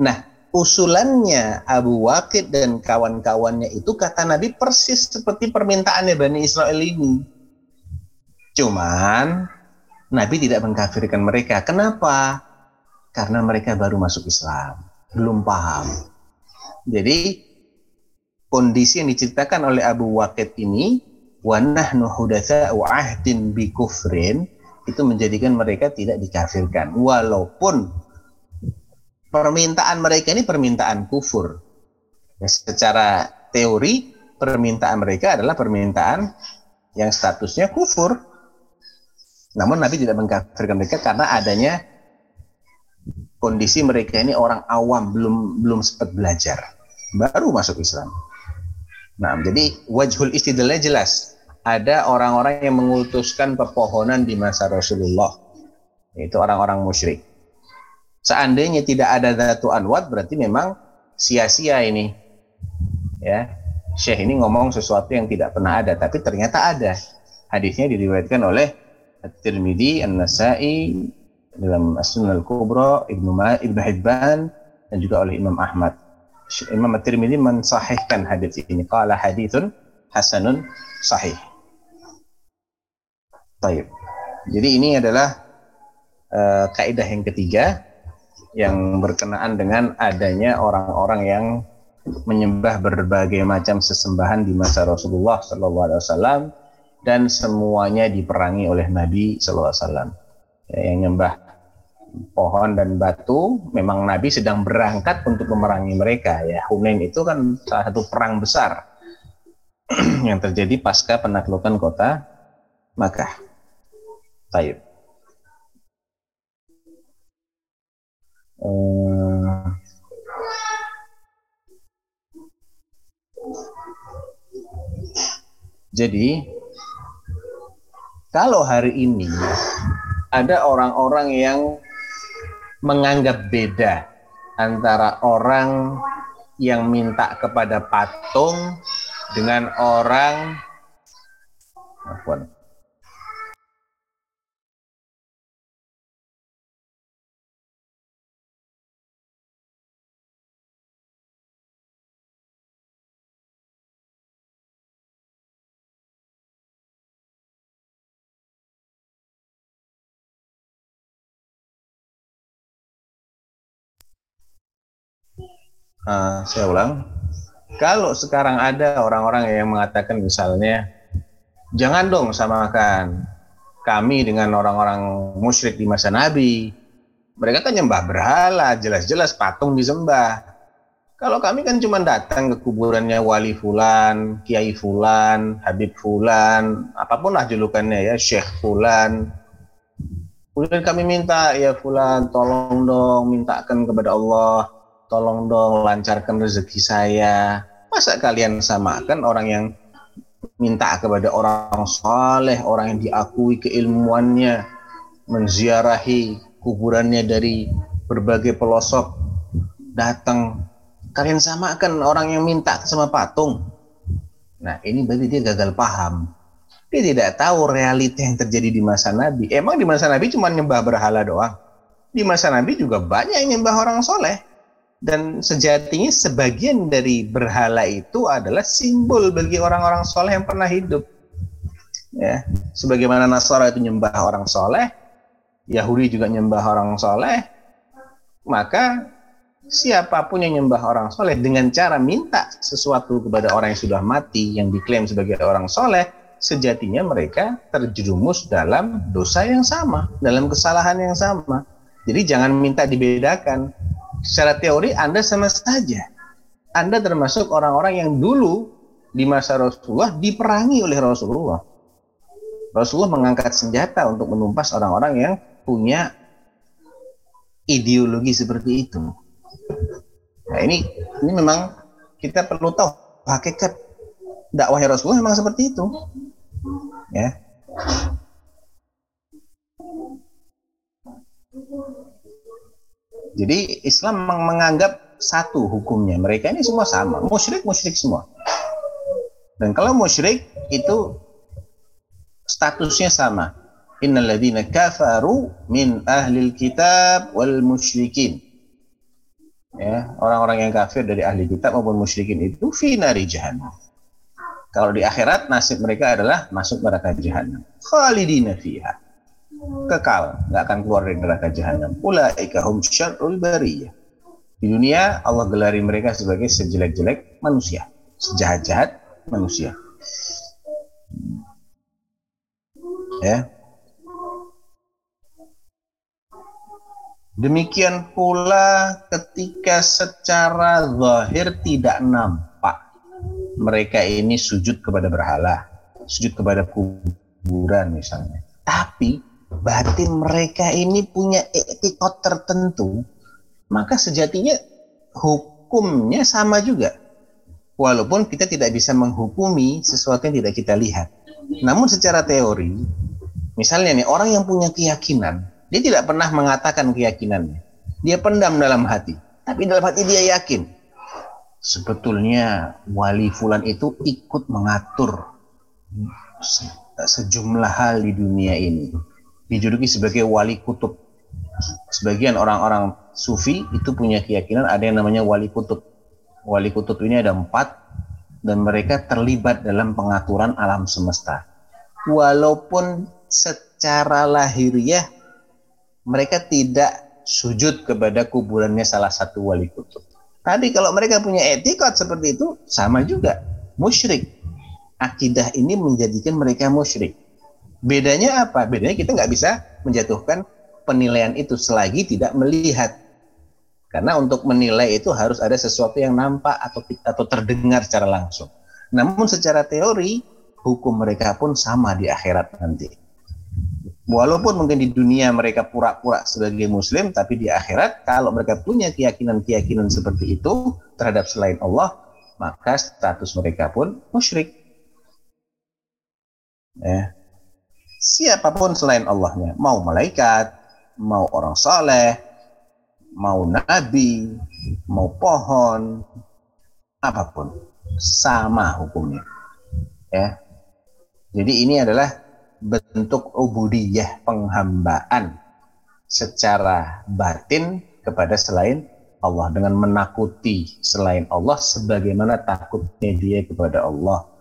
Nah, usulannya Abu Waqid dan kawan-kawannya itu kata Nabi persis seperti permintaannya Bani Israel ini. Cuman Nabi tidak mengkafirkan mereka. Kenapa? Karena mereka baru masuk Islam, belum paham. Jadi kondisi yang diceritakan oleh Abu Waqid ini wa nahnu hudatsa'u ahdin bi kufrin itu menjadikan mereka tidak dikafirkan walaupun permintaan mereka ini permintaan kufur ya, secara teori permintaan mereka adalah permintaan yang statusnya kufur. Namun Nabi tidak mengkafirkan mereka karena adanya kondisi mereka ini orang awam belum belum sempat belajar baru masuk Islam. Nah, jadi wajhul istidlal jelas. Ada orang-orang yang mengultuskan pepohonan di masa Rasulullah. Itu orang-orang musyrik. Seandainya tidak ada datu anwat berarti memang sia-sia ini. Ya. Syekh ini ngomong sesuatu yang tidak pernah ada tapi ternyata ada. Hadisnya diriwayatkan oleh At-Tirmidzi, An-Nasa'i dalam As-Sunan Al-Kubra, Ibnu Ma, Ibnu Hibban dan juga oleh Imam Ahmad. Imam At-Tirmidzi mensahihkan hadis ini. Qala haditsun hasanun sahih. Baik. Jadi ini adalah uh, kaidah yang ketiga yang berkenaan dengan adanya orang-orang yang menyembah berbagai macam sesembahan di masa Rasulullah Sallallahu Alaihi Wasallam dan semuanya diperangi oleh Nabi Sallallahu Alaihi Wasallam. Ya, yang nyembah pohon dan batu memang Nabi sedang berangkat untuk memerangi mereka ya Hunain itu kan salah satu perang besar yang terjadi pasca penaklukan kota Makkah. Taib. Uh, jadi kalau hari ini ada orang-orang yang menganggap beda antara orang yang minta kepada patung dengan orang uh, saya ulang. Kalau sekarang ada orang-orang yang mengatakan misalnya, jangan dong samakan kami dengan orang-orang musyrik di masa Nabi. Mereka kan nyembah berhala, jelas-jelas patung disembah. Kalau kami kan cuma datang ke kuburannya wali fulan, kiai fulan, habib fulan, apa pun lah julukannya ya, syekh fulan. Kemudian kami minta, ya fulan tolong dong mintakan kepada Allah tolong dong lancarkan rezeki saya. Masa kalian samakan orang yang minta kepada orang saleh, orang yang diakui keilmuannya, menziarahi kuburannya dari berbagai pelosok, datang. Kalian samakan orang yang minta sama patung. Nah, ini berarti dia gagal paham. Dia tidak tahu realita yang terjadi di masa Nabi. Emang di masa Nabi cuma nyembah berhala doang? Di masa Nabi juga banyak yang nyembah orang soleh dan sejatinya sebagian dari berhala itu adalah simbol bagi orang-orang soleh yang pernah hidup. Ya, sebagaimana Nasara itu nyembah orang soleh, Yahudi juga nyembah orang soleh, maka siapa pun yang nyembah orang soleh dengan cara minta sesuatu kepada orang yang sudah mati yang diklaim sebagai orang soleh, sejatinya mereka terjerumus dalam dosa yang sama, dalam kesalahan yang sama. Jadi jangan minta dibedakan secara teori Anda sama saja. Anda termasuk orang-orang yang dulu di masa Rasulullah diperangi oleh Rasulullah. Rasulullah mengangkat senjata untuk menumpas orang-orang yang punya ideologi seperti itu. Nah ini ini memang kita perlu tahu hakikat dakwah Rasulullah memang seperti itu. Ya. Jadi Islam menganggap satu hukumnya. Mereka ini semua sama. Musyrik, musyrik semua. Dan kalau musyrik itu statusnya sama. Innalladzina kafaru min ahlil kitab wal musyrikin. Ya, orang-orang yang kafir dari ahli kitab maupun musyrikin itu fi jahannam. Kalau di akhirat nasib mereka adalah masuk neraka jahanam. Khalidina fiha kekal, nggak akan keluar dari neraka jahanam. Ulaika hum syarrul bariyah. Di dunia Allah gelari mereka sebagai sejelek-jelek manusia, sejahat-jahat manusia. Ya. Demikian pula ketika secara zahir tidak nampak mereka ini sujud kepada berhala. sujud kepada kuburan misalnya. Tapi batin mereka ini punya etikot tertentu, maka sejatinya hukumnya sama juga. Walaupun kita tidak bisa menghukumi sesuatu yang tidak kita lihat. Namun secara teori, misalnya nih orang yang punya keyakinan, dia tidak pernah mengatakan keyakinannya. Dia pendam dalam hati, tapi dalam hati dia yakin. Sebetulnya wali fulan itu ikut mengatur sejumlah hal di dunia ini. Dijuluki sebagai wali kutub. Sebagian orang-orang sufi itu punya keyakinan ada yang namanya wali kutub. Wali kutub ini ada empat dan mereka terlibat dalam pengaturan alam semesta. Walaupun secara lahiriah mereka tidak sujud kepada kuburannya salah satu wali kutub. Tapi kalau mereka punya etikot seperti itu sama juga musyrik akidah ini menjadikan mereka musyrik. Bedanya apa? Bedanya kita nggak bisa menjatuhkan penilaian itu selagi tidak melihat. Karena untuk menilai itu harus ada sesuatu yang nampak atau atau terdengar secara langsung. Namun secara teori hukum mereka pun sama di akhirat nanti. Walaupun mungkin di dunia mereka pura-pura sebagai muslim, tapi di akhirat kalau mereka punya keyakinan-keyakinan seperti itu terhadap selain Allah, maka status mereka pun musyrik. Ya. Siapa pun selain Allahnya, mau malaikat, mau orang saleh, mau nabi, mau pohon, apa pun, sama hukumnya. Ya. Jadi ini adalah bentuk ubudiyah penghambaan secara batin kepada selain Allah dengan menakuti selain Allah sebagaimana takutnya dia kepada Allah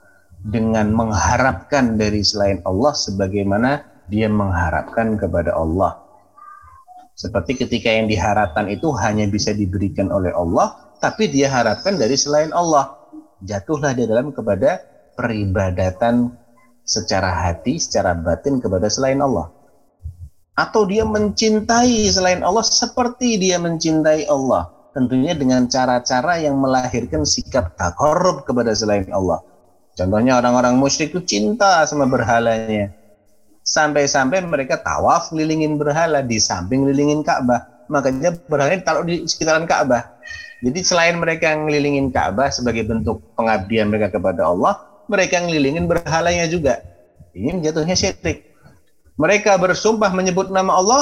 dengan mengharapkan dari selain Allah sebagaimana dia mengharapkan kepada Allah. Seperti ketika yang diharapkan itu hanya bisa diberikan oleh Allah, tapi dia harapkan dari selain Allah. Jatuhlah dia dalam kepada peribadatan secara hati, secara batin kepada selain Allah. Atau dia mencintai selain Allah seperti dia mencintai Allah. Tentunya dengan cara-cara yang melahirkan sikap takarub kepada selain Allah Contohnya orang-orang musyrik itu cinta sama berhalanya. Sampai-sampai mereka tawaf ngelilingin berhala di samping ngelilingin Ka'bah. Makanya berhala taruh di sekitaran Ka'bah. Jadi selain mereka ngelilingin Ka'bah sebagai bentuk pengabdian mereka kepada Allah, mereka ngelilingin berhalanya juga. Ini jatuhnya syirik. Mereka bersumpah menyebut nama Allah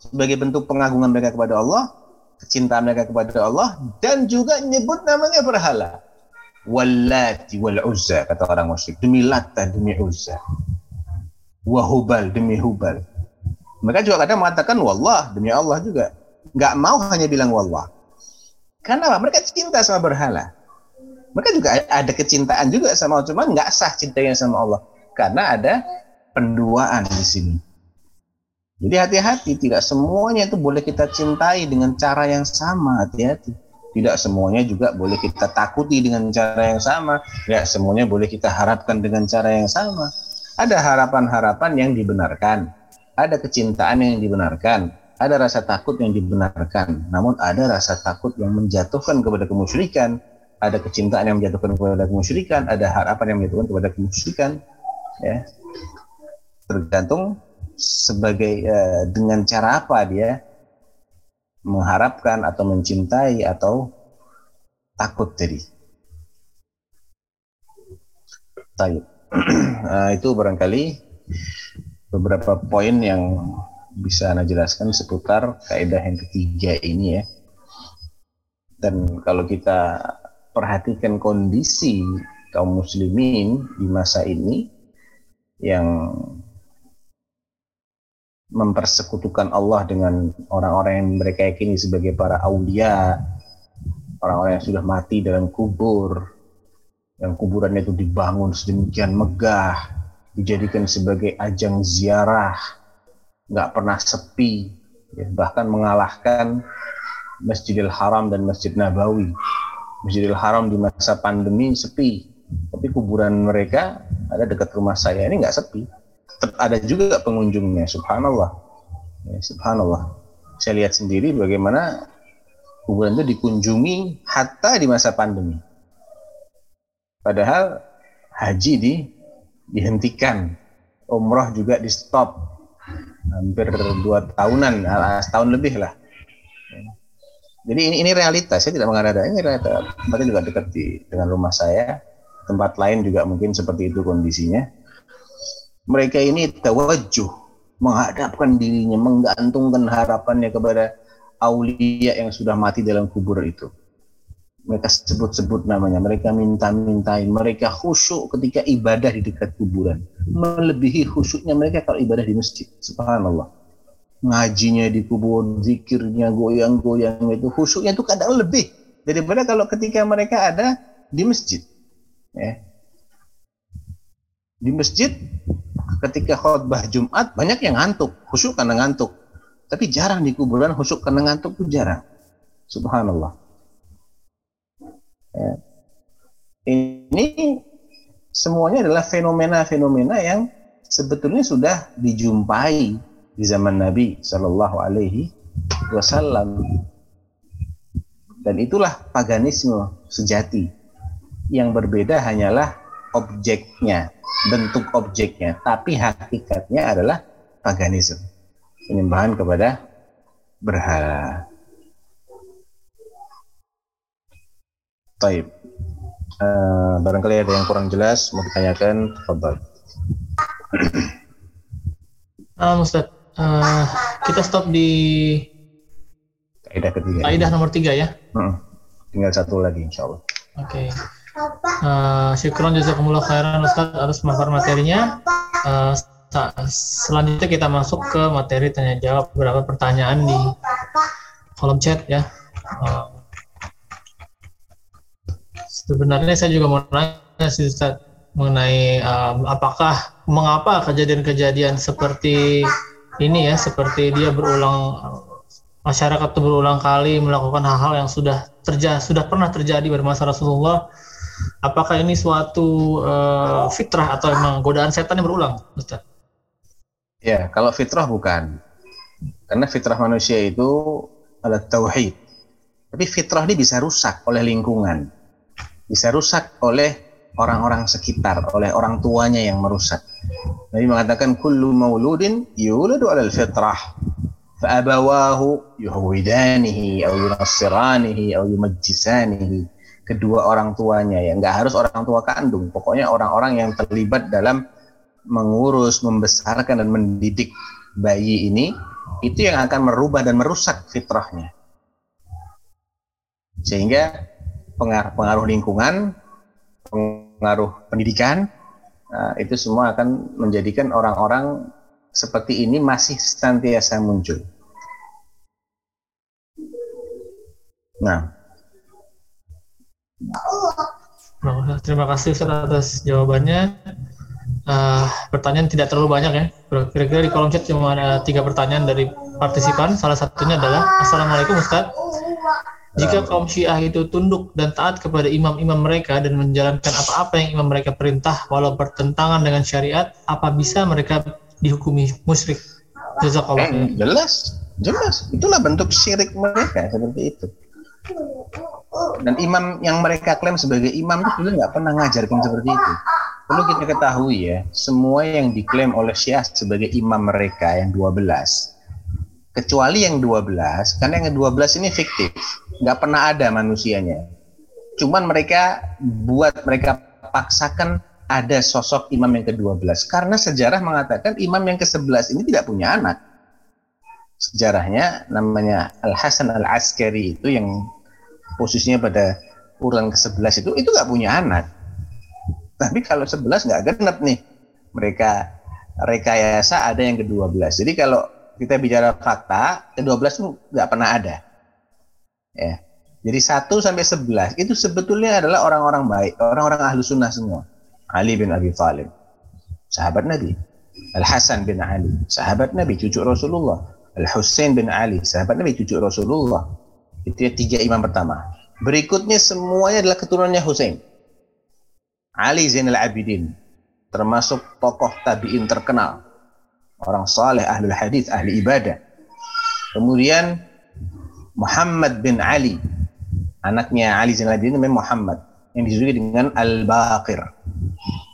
sebagai bentuk pengagungan mereka kepada Allah, kecintaan mereka kepada Allah, dan juga menyebut namanya berhala. Wallati wal Uzza kata orang musyrik. Demi Lata demi Uzza. Wahubal demi Hubal. Mereka juga kadang mengatakan wallah demi Allah juga. Nggak mau hanya bilang wallah. Karena apa? mereka cinta sama berhala. Mereka juga ada kecintaan juga sama Allah. Cuma nggak sah cintanya sama Allah. Karena ada penduaan di sini. Jadi hati-hati tidak semuanya itu boleh kita cintai dengan cara yang sama. Hati-hati tidak semuanya juga boleh kita takuti dengan cara yang sama. Ya, semuanya boleh kita harapkan dengan cara yang sama. Ada harapan-harapan yang dibenarkan. Ada kecintaan yang dibenarkan. Ada rasa takut yang dibenarkan. Namun ada rasa takut yang menjatuhkan kepada kemusyrikan. Ada kecintaan yang menjatuhkan kepada kemusyrikan. Ada harapan yang menjatuhkan kepada kemusyrikan. Ya. Tergantung sebagai uh, dengan cara apa dia mengharapkan atau mencintai atau takut tadi. Taib. nah, itu barangkali beberapa poin yang bisa Anda jelaskan seputar kaidah yang ketiga ini ya. Dan kalau kita perhatikan kondisi kaum muslimin di masa ini yang mempersekutukan Allah dengan orang-orang yang mereka yakini sebagai para aulia, orang-orang yang sudah mati dalam kubur, yang kuburannya itu dibangun sedemikian megah, dijadikan sebagai ajang ziarah, nggak pernah sepi, ya, bahkan mengalahkan Masjidil Haram dan Masjid Nabawi. Masjidil Haram di masa pandemi sepi, tapi kuburan mereka ada dekat rumah saya ini nggak sepi ada juga pengunjungnya subhanallah ya, subhanallah saya lihat sendiri bagaimana kuburan itu dikunjungi hatta di masa pandemi padahal haji di dihentikan. Umroh juga di stop. Hampir dua tahunan, ah, setahun lebih lah. Jadi ini, ini realitas, saya tidak mengada-ada. Ini realitas. Tempatnya juga dekat di, dengan rumah saya. Tempat lain juga mungkin seperti itu kondisinya. Mereka ini tawajuh, menghadapkan dirinya, menggantungkan harapannya kepada aulia yang sudah mati dalam kubur itu mereka sebut-sebut namanya, mereka minta-mintain, mereka khusyuk ketika ibadah di dekat kuburan. Melebihi khusyuknya mereka kalau ibadah di masjid. Subhanallah. Ngajinya di kubur, zikirnya, goyang-goyang itu, khusyuknya itu kadang lebih daripada kalau ketika mereka ada di masjid. Ya. Di masjid, ketika khutbah Jumat, banyak yang ngantuk, khusyuk karena ngantuk. Tapi jarang di kuburan khusyuk karena ngantuk itu jarang. Subhanallah. Ya. Ini semuanya adalah fenomena-fenomena yang sebetulnya sudah dijumpai di zaman Nabi Shallallahu Alaihi Wasallam dan itulah paganisme sejati yang berbeda hanyalah objeknya bentuk objeknya tapi hakikatnya adalah paganisme penyembahan kepada berhala Taib. Uh, barangkali ada yang kurang jelas mau ditanyakan, Fadal. Uh, Ustaz, uh, kita stop di kaidah ketiga. Kaidah nomor tiga ya. Hmm. Tinggal satu lagi, insya Allah. Oke. Okay. Uh, syukron jazakumullah khairan Ustaz atas pemaparan materinya. Uh, selanjutnya kita masuk ke materi tanya jawab beberapa pertanyaan di kolom chat ya. Uh, Sebenarnya saya juga mau nanya sih Ustaz mengenai um, apakah mengapa kejadian-kejadian seperti ini ya seperti dia berulang masyarakat berulang kali melakukan hal-hal yang sudah terjadi sudah pernah terjadi pada masa Rasulullah apakah ini suatu uh, fitrah atau memang godaan setan yang berulang Ustaz? Ya, kalau fitrah bukan. Karena fitrah manusia itu adalah tauhid. Tapi fitrah ini bisa rusak oleh lingkungan bisa rusak oleh orang-orang sekitar, oleh orang tuanya yang merusak. Nabi mengatakan kullu mauludin yuladu 'alal fitrah fa'abawahu yuhwidanihi aw yunassiranihi aw yumajjisanihi. Kedua orang tuanya ya, nggak harus orang tua kandung, pokoknya orang-orang yang terlibat dalam mengurus, membesarkan dan mendidik bayi ini itu yang akan merubah dan merusak fitrahnya. Sehingga pengaruh, pengaruh lingkungan, pengaruh pendidikan, uh, itu semua akan menjadikan orang-orang seperti ini masih senantiasa muncul. Nah, terima kasih Ustaz atas jawabannya. Uh, pertanyaan tidak terlalu banyak ya. Kira-kira di kolom chat cuma ada tiga pertanyaan dari partisipan. Salah satunya adalah Assalamualaikum Ustaz. Jika kaum Syiah itu tunduk dan taat kepada imam-imam mereka dan menjalankan apa-apa yang imam mereka perintah walau bertentangan dengan syariat, apa bisa mereka dihukumi musyrik? Jazakallah. Eh, jelas, jelas. Itulah bentuk syirik mereka seperti itu. Dan imam yang mereka klaim sebagai imam itu dulu nggak pernah ngajarkan seperti itu. Perlu kita ketahui ya, semua yang diklaim oleh Syiah sebagai imam mereka yang 12, kecuali yang 12, karena yang 12 ini fiktif nggak pernah ada manusianya. Cuman mereka buat mereka paksakan ada sosok imam yang ke-12 karena sejarah mengatakan imam yang ke-11 ini tidak punya anak. Sejarahnya namanya Al Hasan Al Askari itu yang posisinya pada urutan ke-11 itu itu nggak punya anak. Tapi kalau 11 nggak genep nih. Mereka rekayasa ada yang ke-12. Jadi kalau kita bicara fakta, ke-12 itu nggak pernah ada. Ya. Jadi 1 sampai 11 itu sebetulnya adalah orang-orang baik, orang-orang ahlu sunnah semua. Ali bin Abi Thalib, sahabat Nabi. Al-Hasan bin Ali, sahabat Nabi, cucu Rasulullah. Al-Husain bin Ali, sahabat Nabi, cucu Rasulullah. Itu ya tiga imam pertama. Berikutnya semuanya adalah keturunannya Husain. Ali Zainal Abidin, termasuk tokoh tabi'in terkenal. Orang saleh, ahli hadis, ahli ibadah. Kemudian Muhammad bin Ali anaknya Ali Zainal Abidin namanya Muhammad yang dijuluki dengan Al-Baqir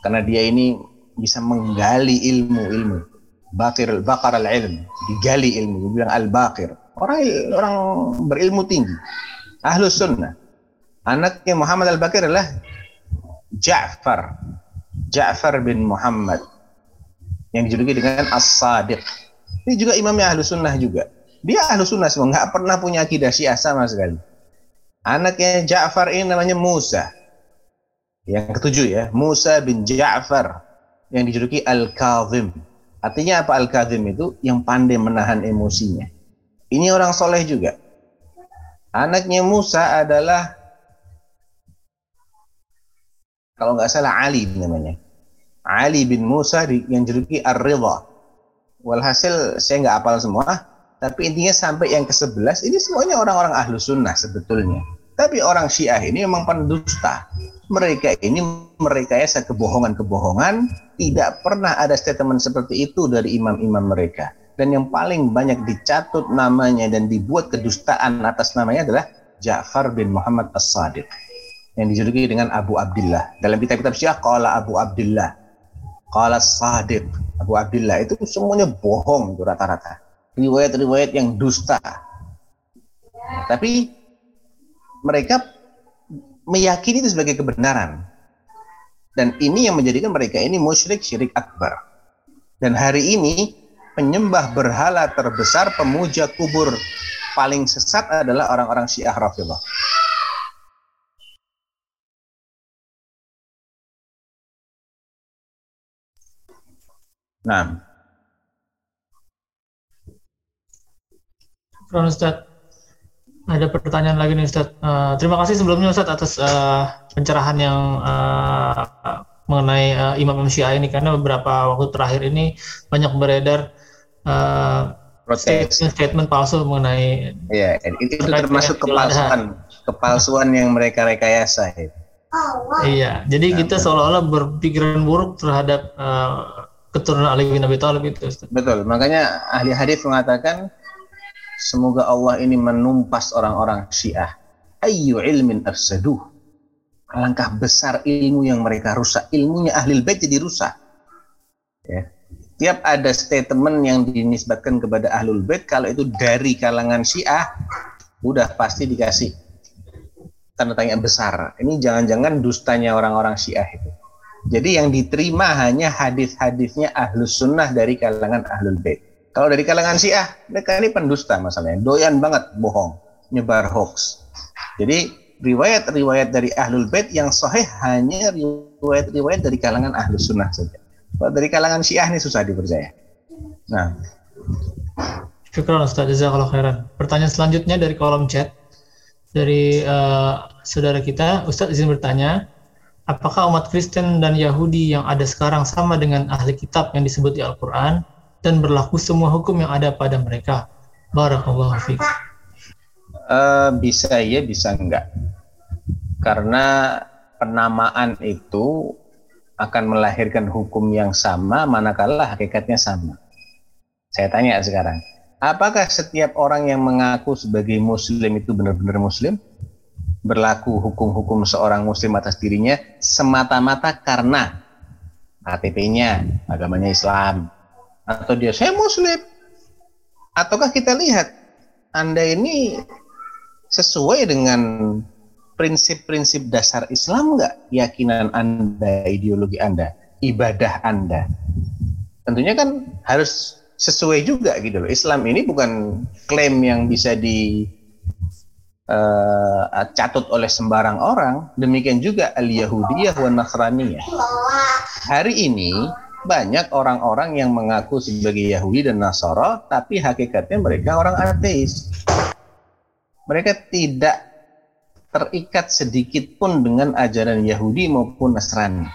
karena dia ini bisa menggali ilmu-ilmu. Bakir al-bakar al-ilm, digali ilmu, dibilang al-bakir. Orang orang berilmu tinggi. Ahlus sunnah. Anaknya Muhammad al-Bakir adalah Ja'far. Ja'far bin Muhammad. Yang dijuluki dengan As-Sadiq. Ini juga imamnya Ahlus Sunnah juga. Dia Ahlus Sunnah semua, nggak pernah punya akidah Syiah sama sekali. Anaknya Ja'far ini namanya Musa. Yang ketujuh ya, Musa bin Ja'far yang dijuluki Al-Kazim. Artinya apa Al-Kazim itu? Yang pandai menahan emosinya. Ini orang soleh juga. Anaknya Musa adalah kalau nggak salah Ali namanya. Ali bin Musa yang juluki Ar-Ridha. Walhasil saya nggak apal semua, tapi intinya sampai yang ke-11 ini semuanya orang-orang ahlu sunnah sebetulnya. Tapi orang Syiah ini memang pendusta. Mereka ini merekayasa kebohongan-kebohongan, tidak pernah ada statement seperti itu dari imam-imam mereka. Dan yang paling banyak dicatut namanya dan dibuat kedustaan atas namanya adalah Ja'far bin Muhammad As-Sadiq yang dijuluki dengan Abu Abdullah. Dalam kitab-kitab Syiah qala Abu Abdullah. Qala Sadiq. Abu Abdullah itu semuanya bohong itu rata-rata. Riwayat-riwayat yang dusta. Tapi mereka meyakini itu sebagai kebenaran. Dan ini yang menjadikan mereka ini musyrik syirik akbar. Dan hari ini penyembah berhala terbesar pemuja kubur paling sesat adalah orang-orang Syiah Rafidhah. Nah. Ron Ustaz, ada pertanyaan lagi nih Ustaz. Uh, terima kasih sebelumnya Ustaz atas uh, pencerahan yang uh, mengenai uh, Imam Syiah ini karena beberapa waktu terakhir ini banyak beredar uh, statement, statement palsu mengenai Iya, itu, termasuk kepalsuan kepalsuan yang mereka rekayasa itu. Iya, jadi nah, kita seolah-olah berpikiran buruk terhadap uh, keturunan Ali bin Abi Thalib itu. Ustaz. Betul. Makanya ahli hadis mengatakan semoga Allah ini menumpas orang-orang Syiah. Ayu ilmin afsaduh. Alangkah besar ilmu yang mereka rusak. Ilmunya ahli bait jadi rusak. Ya. Tiap ada statement yang dinisbatkan kepada ahlul bait kalau itu dari kalangan Syiah udah pasti dikasih tanda tanya besar. Ini jangan-jangan dustanya orang-orang Syiah itu. Jadi yang diterima hanya hadis-hadisnya ahlus sunnah dari kalangan ahlul bait. Kalau dari kalangan syiah, mereka ini pendusta masalahnya. Doyan banget bohong, nyebar hoax. Jadi riwayat-riwayat dari ahlul bait yang sahih hanya riwayat-riwayat dari kalangan ahlus sunnah saja. Kalau dari kalangan syiah ini susah dipercaya. Nah. Syukran Ustaz Jazakallah khairan. Pertanyaan selanjutnya dari kolom chat dari uh, saudara kita, Ustaz izin bertanya, apakah umat Kristen dan Yahudi yang ada sekarang sama dengan ahli kitab yang disebut di Al-Quran dan berlaku semua hukum yang ada pada mereka? Barakallahu fiqh. Uh, bisa ya, bisa enggak. Karena penamaan itu akan melahirkan hukum yang sama manakala hakikatnya sama. Saya tanya sekarang, apakah setiap orang yang mengaku sebagai muslim itu benar-benar muslim? berlaku hukum-hukum seorang muslim atas dirinya semata-mata karena KTP-nya agamanya Islam atau dia saya muslim ataukah kita lihat Anda ini sesuai dengan prinsip-prinsip dasar Islam nggak keyakinan Anda ideologi Anda ibadah Anda tentunya kan harus sesuai juga gitu loh Islam ini bukan klaim yang bisa di uh, catut oleh sembarang orang, demikian juga al-Yahudiyah wa Nasraniyah. Hari ini banyak orang-orang yang mengaku sebagai Yahudi dan Nasara, tapi hakikatnya mereka orang ateis. Mereka tidak terikat sedikit pun dengan ajaran Yahudi maupun Nasrani.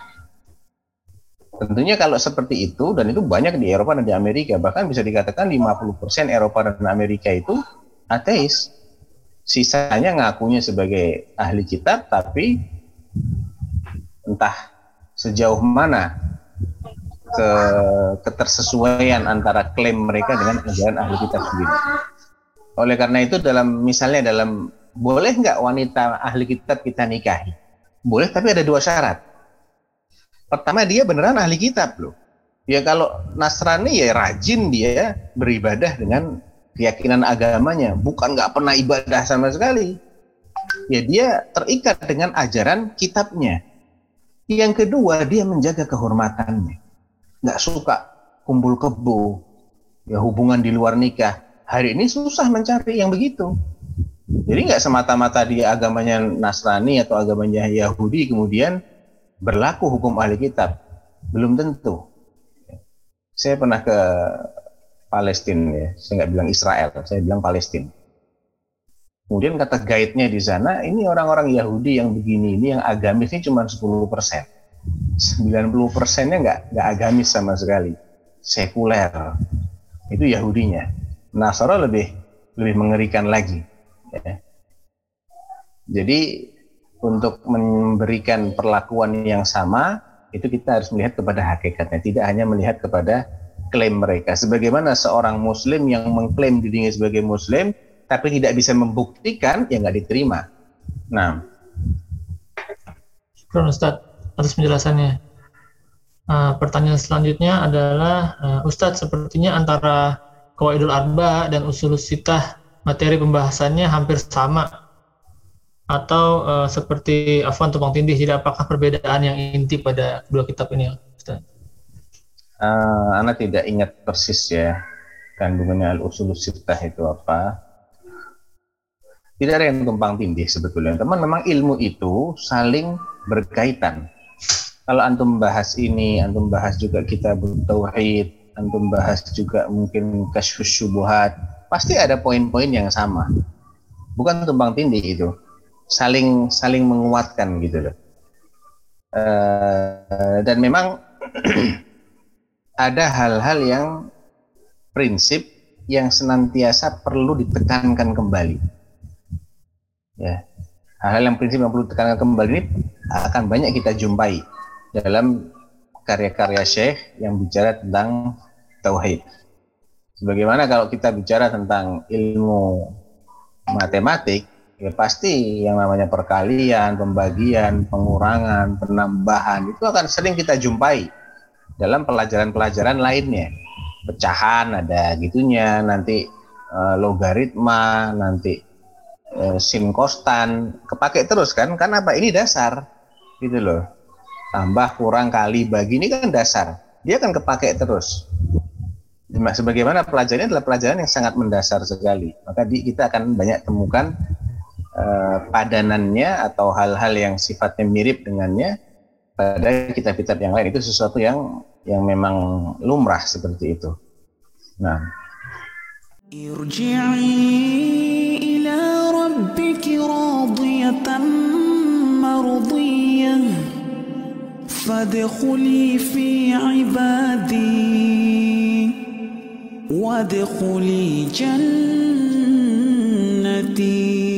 Tentunya kalau seperti itu, dan itu banyak di Eropa dan di Amerika, bahkan bisa dikatakan 50% Eropa dan Amerika itu ateis sisanya ngakunya sebagai ahli kitab tapi entah sejauh mana ke ketersesuaian antara klaim mereka dengan ajaran ahli kitab sendiri. Oleh karena itu dalam misalnya dalam boleh nggak wanita ahli kitab kita nikahi? Boleh tapi ada dua syarat. Pertama dia beneran ahli kitab loh. Ya kalau Nasrani ya rajin dia beribadah dengan keyakinan agamanya, bukan nggak pernah ibadah sama sekali. Ya dia terikat dengan ajaran kitabnya. Yang kedua dia menjaga kehormatannya, nggak suka kumpul kebo, ya hubungan di luar nikah. Hari ini susah mencari yang begitu. Jadi nggak semata-mata dia agamanya Nasrani atau agamanya Yahudi kemudian berlaku hukum ahli kitab. Belum tentu. Saya pernah ke Palestina ya, saya nggak bilang Israel, saya bilang Palestina. Kemudian kata guide-nya di sana, ini orang-orang Yahudi yang begini ini yang agamis ini cuma 10 persen. 90 persennya nggak nggak agamis sama sekali, sekuler. Itu Yahudinya. Nasara lebih lebih mengerikan lagi. Ya. Jadi untuk memberikan perlakuan yang sama itu kita harus melihat kepada hakikatnya, tidak hanya melihat kepada klaim mereka. Sebagaimana seorang Muslim yang mengklaim dirinya sebagai Muslim, tapi tidak bisa membuktikan, ya nggak diterima. Nah, Syukur Ustaz atas penjelasannya. Uh, pertanyaan selanjutnya adalah uh, Ustadz sepertinya antara Kawaidul Arba dan Usul Sitah materi pembahasannya hampir sama atau uh, seperti Afwan Tumpang Tindih jadi apakah perbedaan yang inti pada kedua kitab ini? Uh, Anda tidak ingat persis ya kandungannya Al-Usul Sittah itu apa tidak ada yang tumpang tindih sebetulnya. Teman memang ilmu itu saling berkaitan. Kalau antum bahas ini, antum bahas juga kita tauhid, antum bahas juga mungkin kasus syubuhat, pasti ada poin-poin yang sama. Bukan tumpang tindih itu. Saling saling menguatkan gitu loh. Uh, dan memang ada hal-hal yang prinsip yang senantiasa perlu ditekankan kembali Ya, hal-hal yang prinsip yang perlu ditekankan kembali ini akan banyak kita jumpai dalam karya-karya Syekh yang bicara tentang tauhid. Sebagaimana kalau kita bicara tentang ilmu matematik, ya pasti yang namanya perkalian, pembagian, pengurangan, penambahan itu akan sering kita jumpai dalam pelajaran-pelajaran lainnya. Pecahan ada gitunya, nanti e, logaritma, nanti eh, sin kostan kepake terus kan? Karena apa? Ini dasar gitu loh. Tambah kurang kali bagi ini kan dasar. Dia kan kepake terus Nah, sebagaimana pelajaran adalah pelajaran yang sangat mendasar sekali. Maka di, kita akan banyak temukan uh, padanannya atau hal-hal yang sifatnya mirip dengannya pada kitab-kitab yang lain itu sesuatu yang yang memang lumrah seperti itu. Nah, irji'i ila rabbiki radiyatan mardiyah fadkhuli fi وادخلي جنتي.